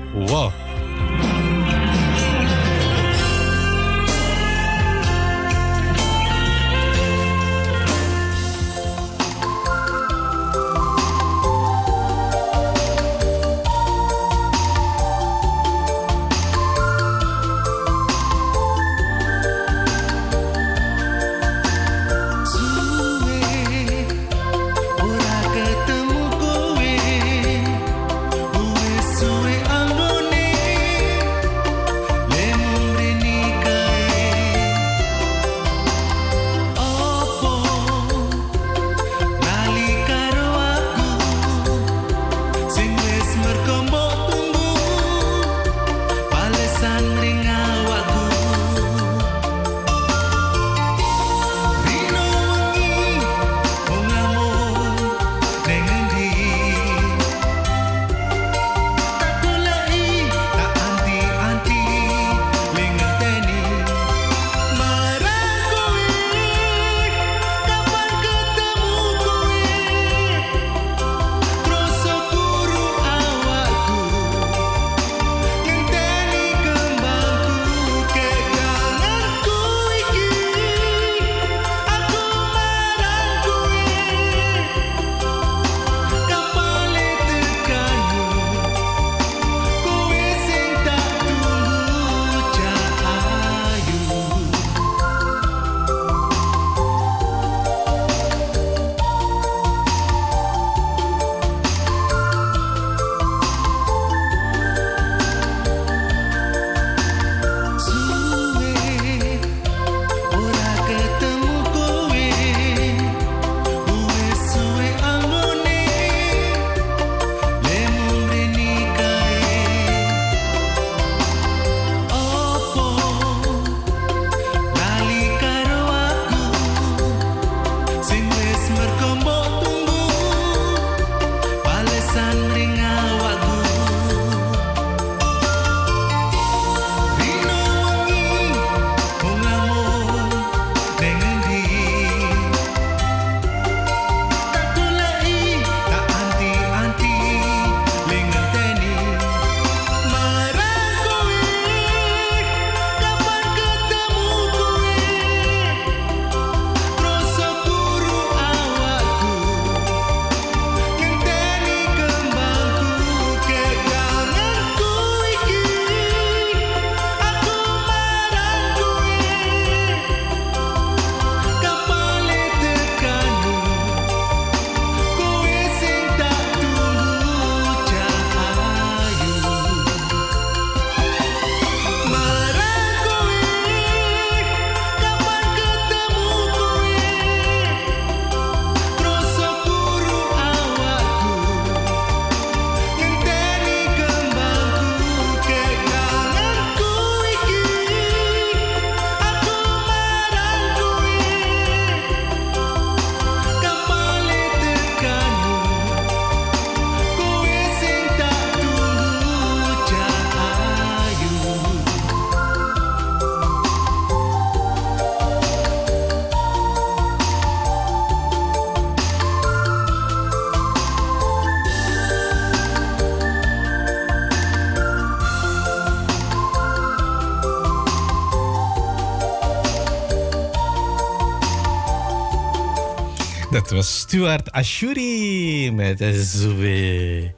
S1: Stuart Ashuri met Zoe.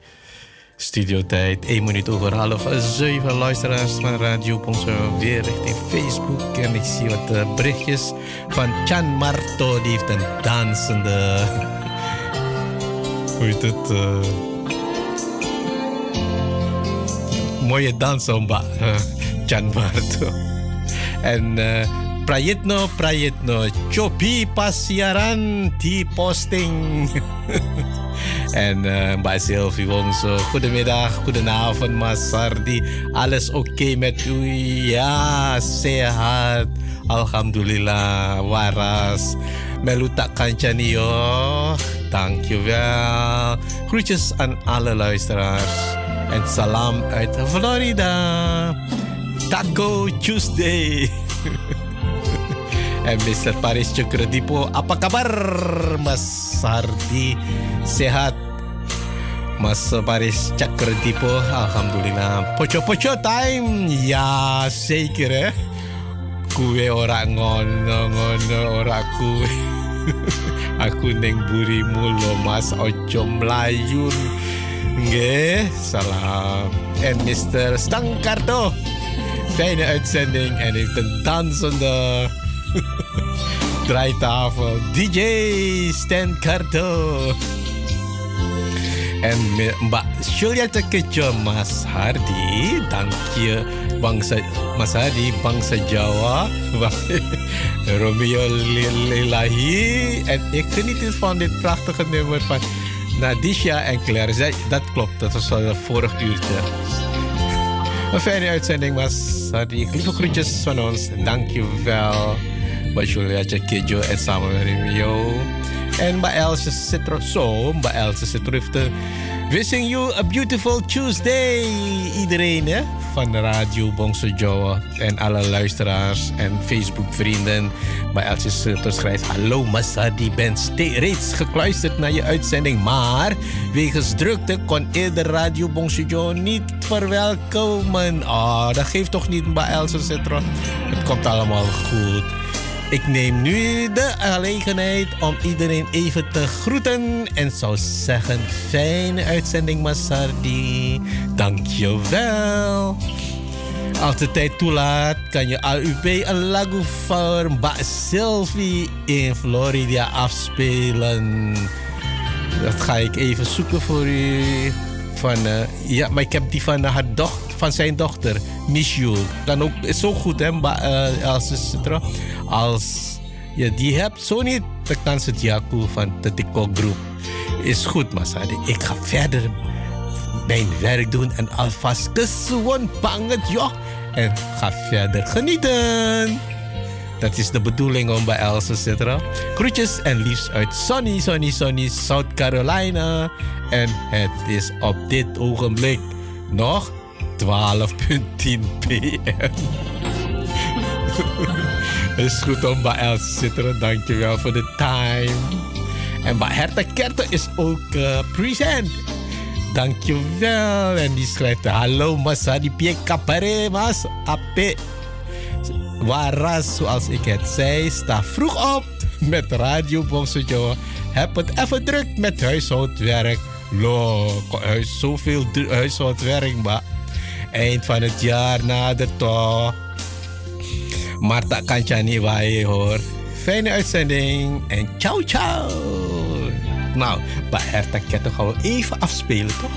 S1: Studiotijd, 1 minuut over half 7 luisteraars van Radio Bonso weer richting Facebook. En ik zie wat uh, berichtjes van Chan Marto, die heeft een dansende. Hoe heet het? Uh, mooie dans, uh, Chan Marto. En. Prayitno, Prayitno. Chopi pasiaran di posting. en uh, Mbak Sylvie Wongso, goedemiddag, goedenavond Mas Sardi. Alles oké okay met u? Ja, sehat. Alhamdulillah, waras. Melutak kancani yo. Dankjewel. Groetjes aan alle luisteraars. En salam uit Florida. Taco Tuesday. Mr. Paris Cukredipo, apa kabar Mas Sardi? Sehat? Mas Paris Cakredipo, Alhamdulillah. Poco-poco time? Ya, zeker hè. Kue ora ngono ngono ora kue. Aku neng burimu lo mas ojo mlayun. Nggih, salam. En Mr. Stangkarto. Fijne uitzending en heeft een dansende Draaitafel DJ Stan Cardo. En Mbak Juliette Kejo Mas Hardi, dank je bangsa Mas Hardi, bangsa Jawa, Romeo Lilahi. En ik geniet van dit prachtige nummer van Nadisha en Claire. Dat klopt, dat was al vorig uurtje. Een fijne uitzending, Mas Hardi. Lieve groetjes van ons, dank je wel. Mbak Julia Kejo en samen met Remio. En Mbak Else zit zo. Mbak Else zit Wishing you a beautiful Tuesday. Iedereen hè? van de radio Bongso Joa. En alle luisteraars en Facebook vrienden. Mbak Else Sutter schrijft... Hallo Masadi, ben reeds gekluisterd naar je uitzending. Maar wegens drukte kon eerder radio Bongso Joa niet verwelkomen. Ah, oh, dat geeft toch niet Mbak Else Sutter. Het komt allemaal goed. Ik neem nu de gelegenheid om iedereen even te groeten en zou zeggen: fijne uitzending, Masardi. Dankjewel. Als de tijd toelaat, kan je AUB een lagu voor Sylvie in Florida afspelen. Dat ga ik even zoeken voor u. Van, uh, ja, maar ik heb die van haar dochter van zijn dochter, Michiel. Dan ook, is zo goed, hè, uh, als, als je die hebt, zo niet, dan kan ze het Jaku van de TikTok groep. Is goed, Masadi. Ik ga verder mijn werk doen en alvast gewoon banget, joh. En ga verder genieten. Dat is de bedoeling om bij Els te zitten. Groetjes en liefst uit Sunny, Sunny, Sunny, South Carolina. En het is op dit ogenblik nog 12.10 pm. is goed om bij Els te zitten. Dankjewel voor de time. En bij Herta Kerten is ook uh, present. Dankjewel. En die schrijft: Hallo Masa di pie kapare mas. Ape. Waras, zoals ik het zei, sta vroeg op met Radio Bongsojo. Heb het even druk met huishoudwerk. Lo, huis, zoveel huishoudwerk, maar eind van het jaar nadert toch. Maar dat kan je niet waaien hoor. Fijne uitzending en ciao ciao. Nou, bij Herta gaan we even afspelen toch?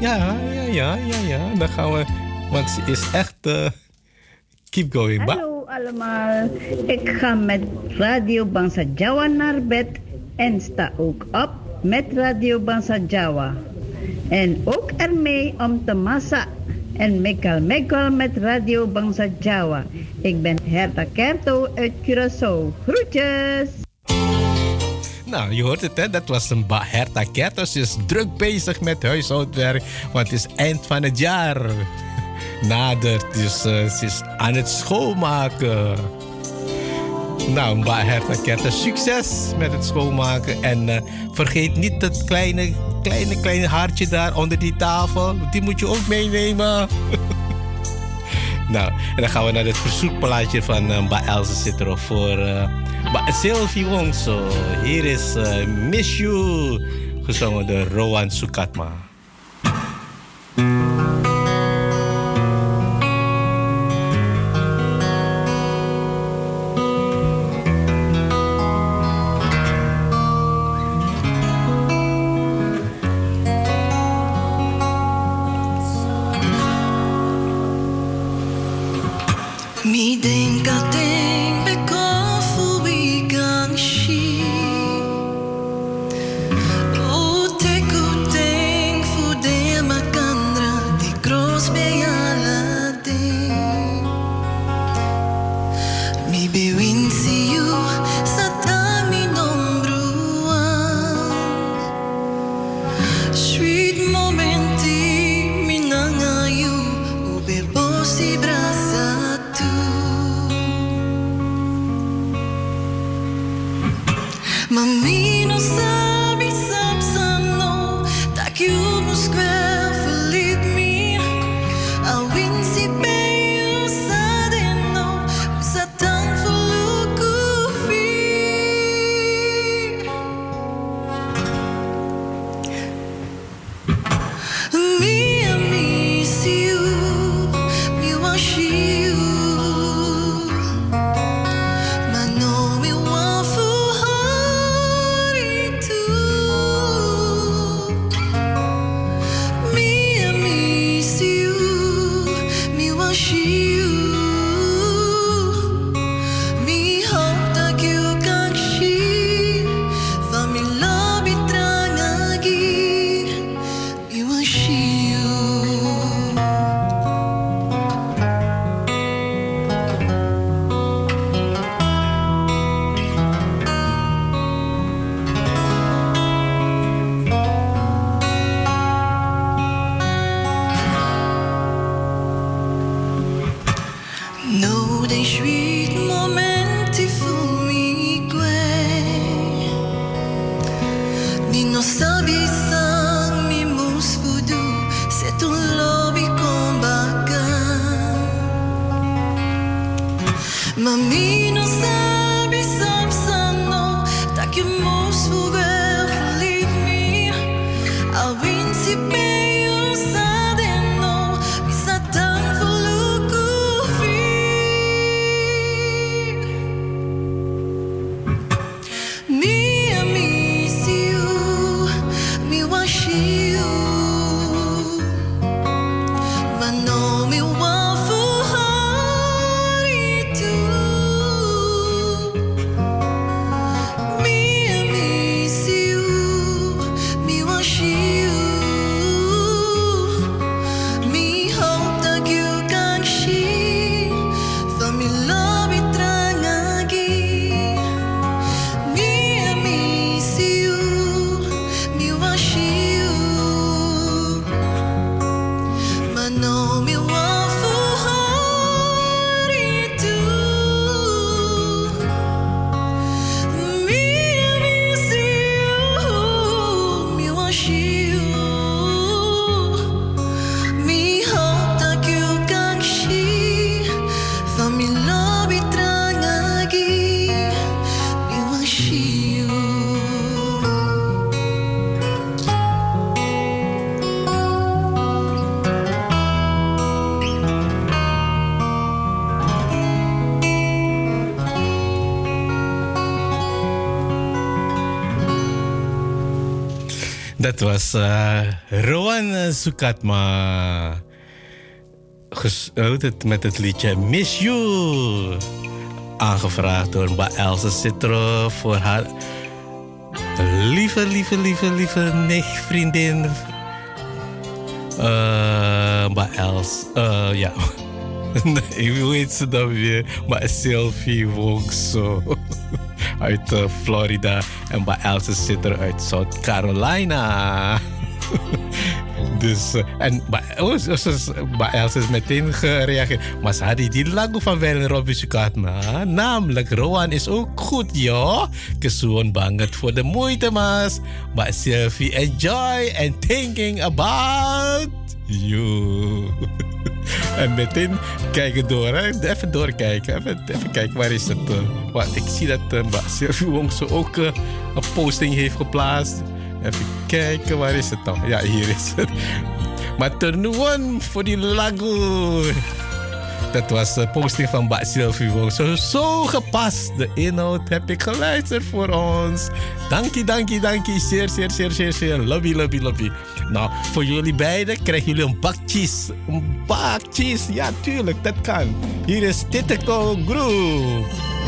S1: Ja, ja, ja, ja, ja. Dan gaan we, want ze is echt... Uh, keep going, ba.
S6: Hallo allemaal. Ik ga met Radio Bangsa Jawa naar bed en sta ook op met Radio Bangsa Jawa. En ook ermee om te massa en Mekal Mekal met Radio Bangsa Jawa. Ik ben Herta Kerto uit Curaçao. Groetjes!
S1: Nou, je hoort het, hè? dat was een Herta Kerto. Ze is druk bezig met huishoudwerk, want het is eind van het jaar. Nadert, dus uh, ze is aan het schoonmaken. Nou, Mba Herta Kerto, succes met het schoonmaken. En uh, vergeet niet het kleine kleine, kleine haartje daar onder die tafel. Die moet je ook meenemen.
S7: Nou, en dan gaan we naar het verzoekplaatje van uh, Ba Elze zit erop voor uh, Sylvie Wongso. Hier is Miss You, gezongen door Rowan Sukatma. Dat was uh, Rowan Sukatma. Gesloten met het liedje Miss You. Aangevraagd door Ba Else Citro voor haar lieve, lieve, lieve, lieve nicht, vriendin. Uh, Els. Uh, ja. hoe heet ze dan weer? Maar Sylvie Wongso. uit Florida. En bij Elsa zit er uit South Carolina.
S8: Dus, uh, en oh, Els is meteen gereageerd. Maar ze hadden die lagu van Wellen Robbie Sukatma. Namelijk, Rowan is ook goed, joh. Kesuon banget voor de moeite, mas. Maar Sylvie, enjoy and thinking about you. en meteen kijken door, hè. Even doorkijken. Even, even kijken, waar is het? Uh, wat, ik zie dat uh, Wong zo ook uh, een posting heeft geplaatst. Even kijken, waar is het dan? Ja, hier is het. Maar turn voor die lagu. Dat was de posting van Sylvie Wong. Zo, zo gepast. De inhoud heb ik geluisterd voor ons. Dankie, dankie, dankie. Zeer, zeer, zeer, zeer, zeer. Lobby, lobby, lobby. Nou, voor jullie beiden krijgen jullie een bak cheese. Een bak cheese. Ja, tuurlijk, dat kan. Hier is Titico Groove.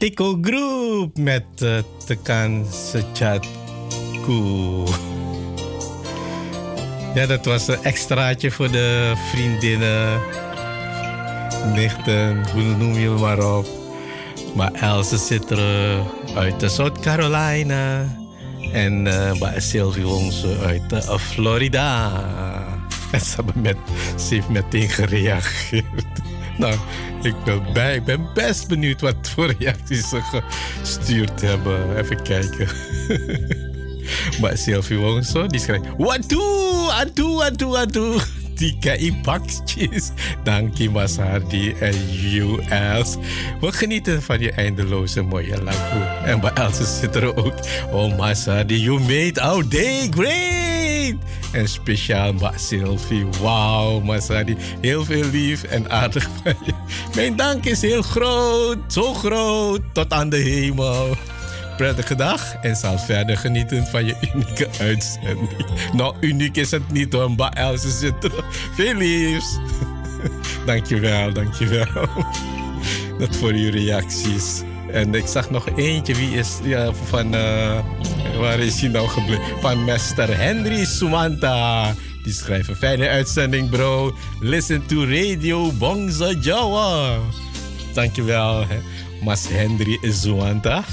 S8: Tico Group met uh, Tekan Sechatku. Ja, dat was een extraatje voor de vriendinnen, nichten, hoe noem je maar op. Maar Else zit er uit de South Carolina en uh, Sylvie Wongse uit uh, Florida. En ze, hebben met, ze heeft meteen gereageerd. Nou, ik ben, bij, ik ben best benieuwd wat voor reacties ze gestuurd hebben. Even kijken.
S1: Mbak Sylvie Wongso die schrijft... Waduh, aduh, aduh, aduh. DKI bakjes. Dank je Mas Hardy en US. We genieten van je eindeloze mooie lagoe. En bij Else zit er ook. Oh Mas Hardy, you made our day great. En speciaal Mbak Sylvie. Wauw Mas Hardy, heel veel lief en aardig van je. Mijn dank is heel groot, zo groot, tot aan de hemel prettige dag en zal verder genieten van je unieke uitzending. Nou, uniek is het niet hoor, maar Else zit er. Veel liefs. dankjewel, dankjewel. Dat voor uw reacties. En ik zag nog eentje, wie is ja, van, uh, waar is hij nou gebleven? Van Mr. Henry Sumanta. Die schrijft een fijne uitzending, bro. Listen to Radio Bongza Jawa. Dankjewel, Mas Henry Sumanta.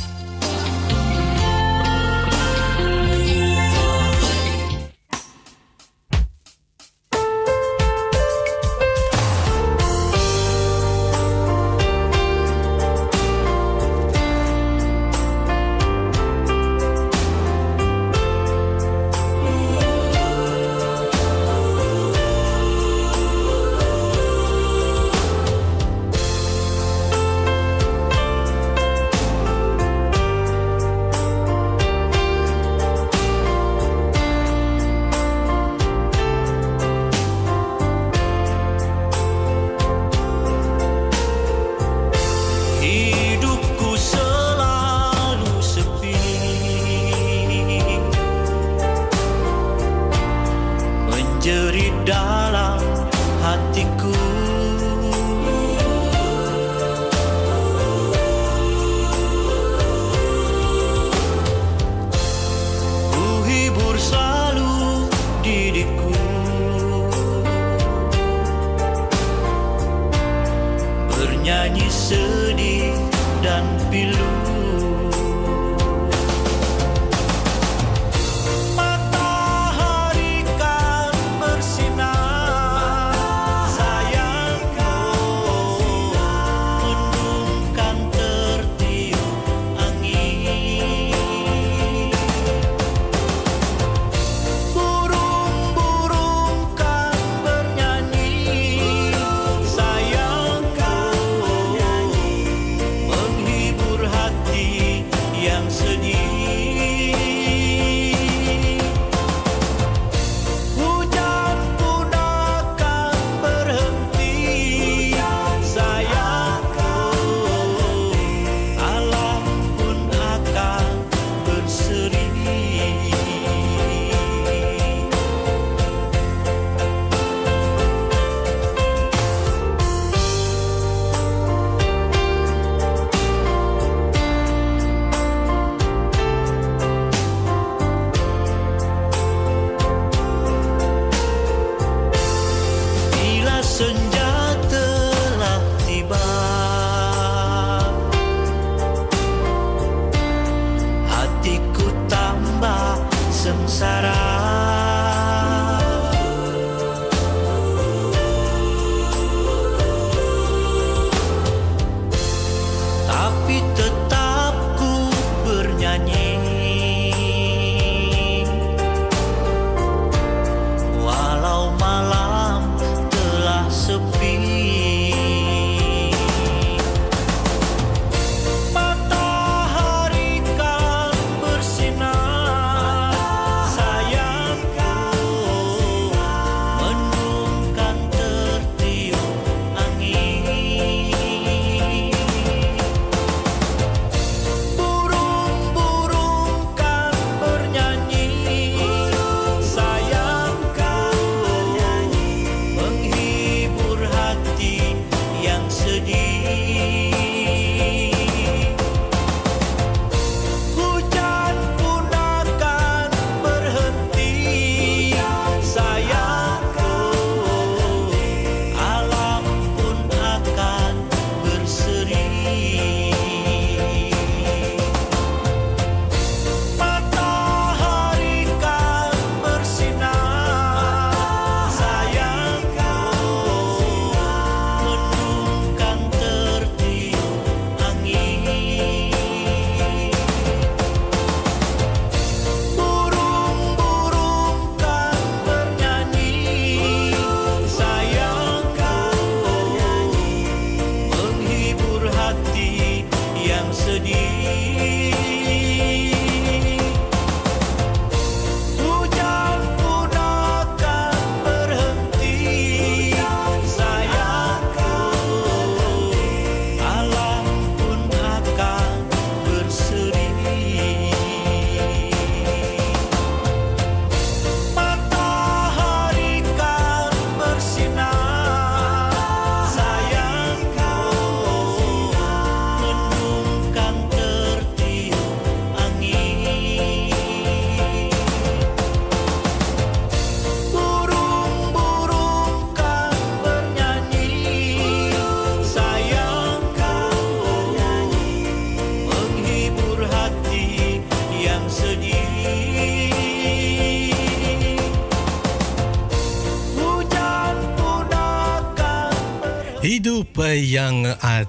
S1: Yang at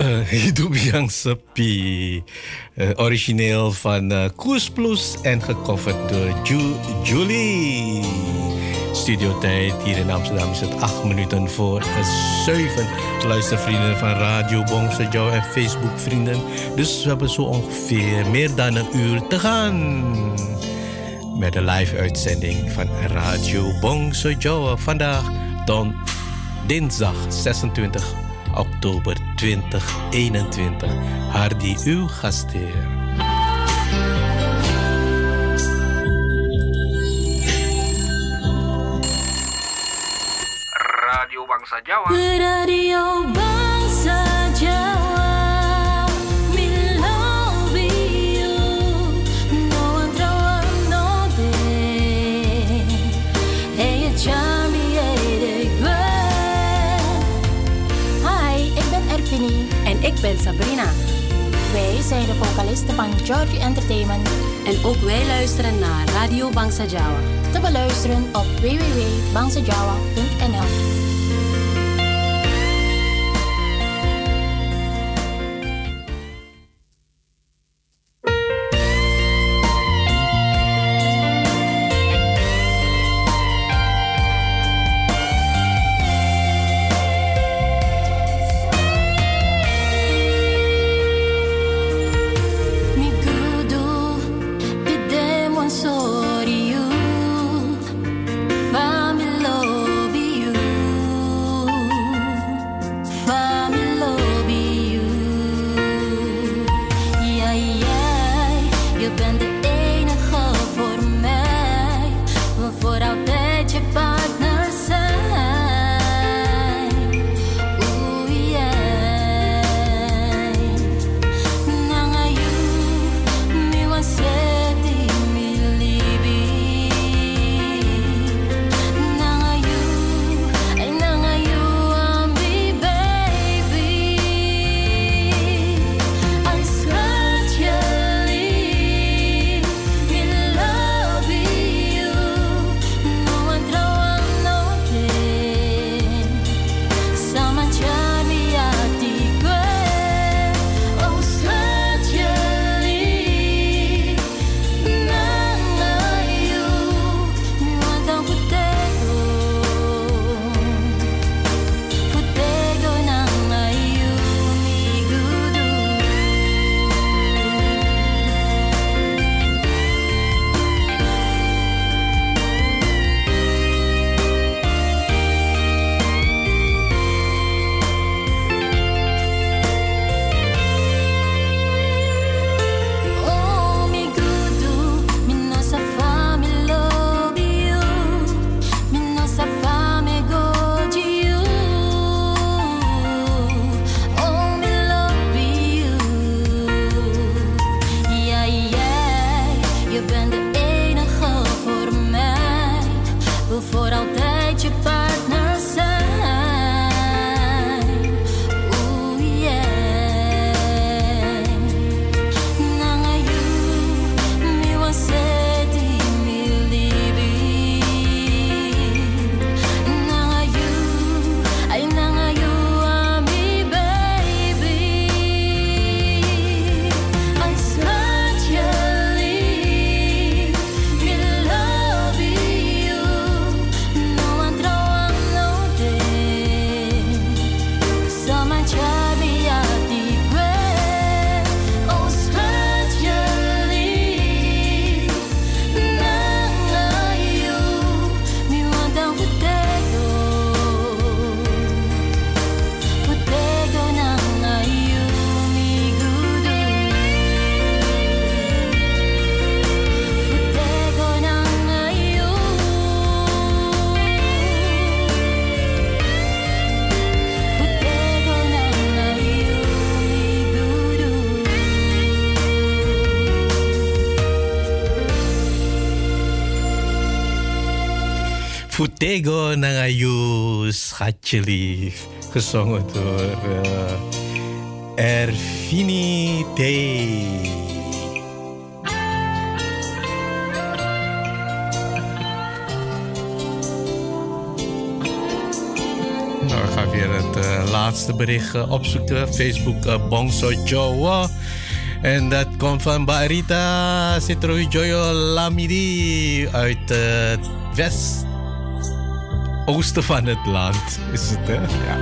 S1: uh, Hidup yang sepi. Uh, origineel van uh, Koes Plus en gecoverd door Ju Julie. Studiotijd hier in Amsterdam is het 8 minuten voor 7. Luistervrienden van Radio Bongse Jou en Facebook vrienden. Dus we hebben zo ongeveer meer dan een uur te gaan. Met de live uitzending van Radio Bongse Jou. Vandaag dan dinsdag 26 oktober 2021. Hardy, uw gastheer.
S9: Radio Bangsa Jawa.
S10: Radio Bangsa
S11: ik ben
S12: Sabrina.
S11: Wij zijn de vocalisten van Georgie Entertainment.
S12: En ook wij luisteren naar Radio Bangsa Jawa.
S11: Te beluisteren op www.bangsajawa.nl
S1: Futego Nangayu, schatje lief. Gezongen door uh, Erfinite. Nou, we gaan weer het uh, laatste bericht uh, opzoeken. Facebook uh, Bongso Jowo. En dat komt van Barita Citrojoyo Lamidi uit west oosten van het land. Is het? Ja.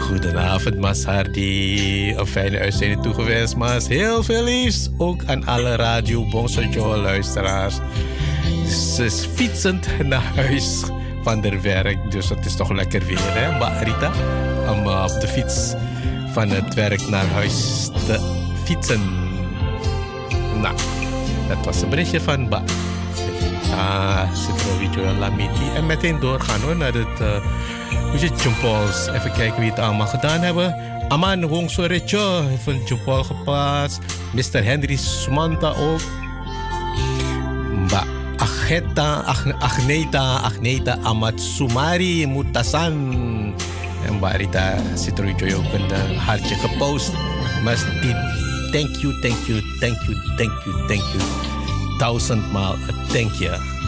S1: Goedenavond, Mashardi. Een fijne uitzending toegewenst, Mas. Heel veel liefs. Ook aan alle Radio Bongso Jowo luisteraars. Ze is fietsend naar huis van haar werk. Dus het is toch lekker weer, hè, Rita? Om uh, op de fiets van het werk naar huis te fietsen. Nou, dat was een berichtje van Ba. Ah, Citroën Lamiti. En meteen doorgaan hoor, naar het uh, zit John Pauls. Even kijken wie het allemaal gedaan hebben. Aman Wong Sorecho heeft een geplaatst. Mr. Henry Sumanta ook. Ba. Ageta, Agneta, Agneta Amatsumari Mutasan. En Barita Citroën ook een hartje gepost. Maar thank you, thank you, thank you, thank you, thank you. Duizendmaal thank you.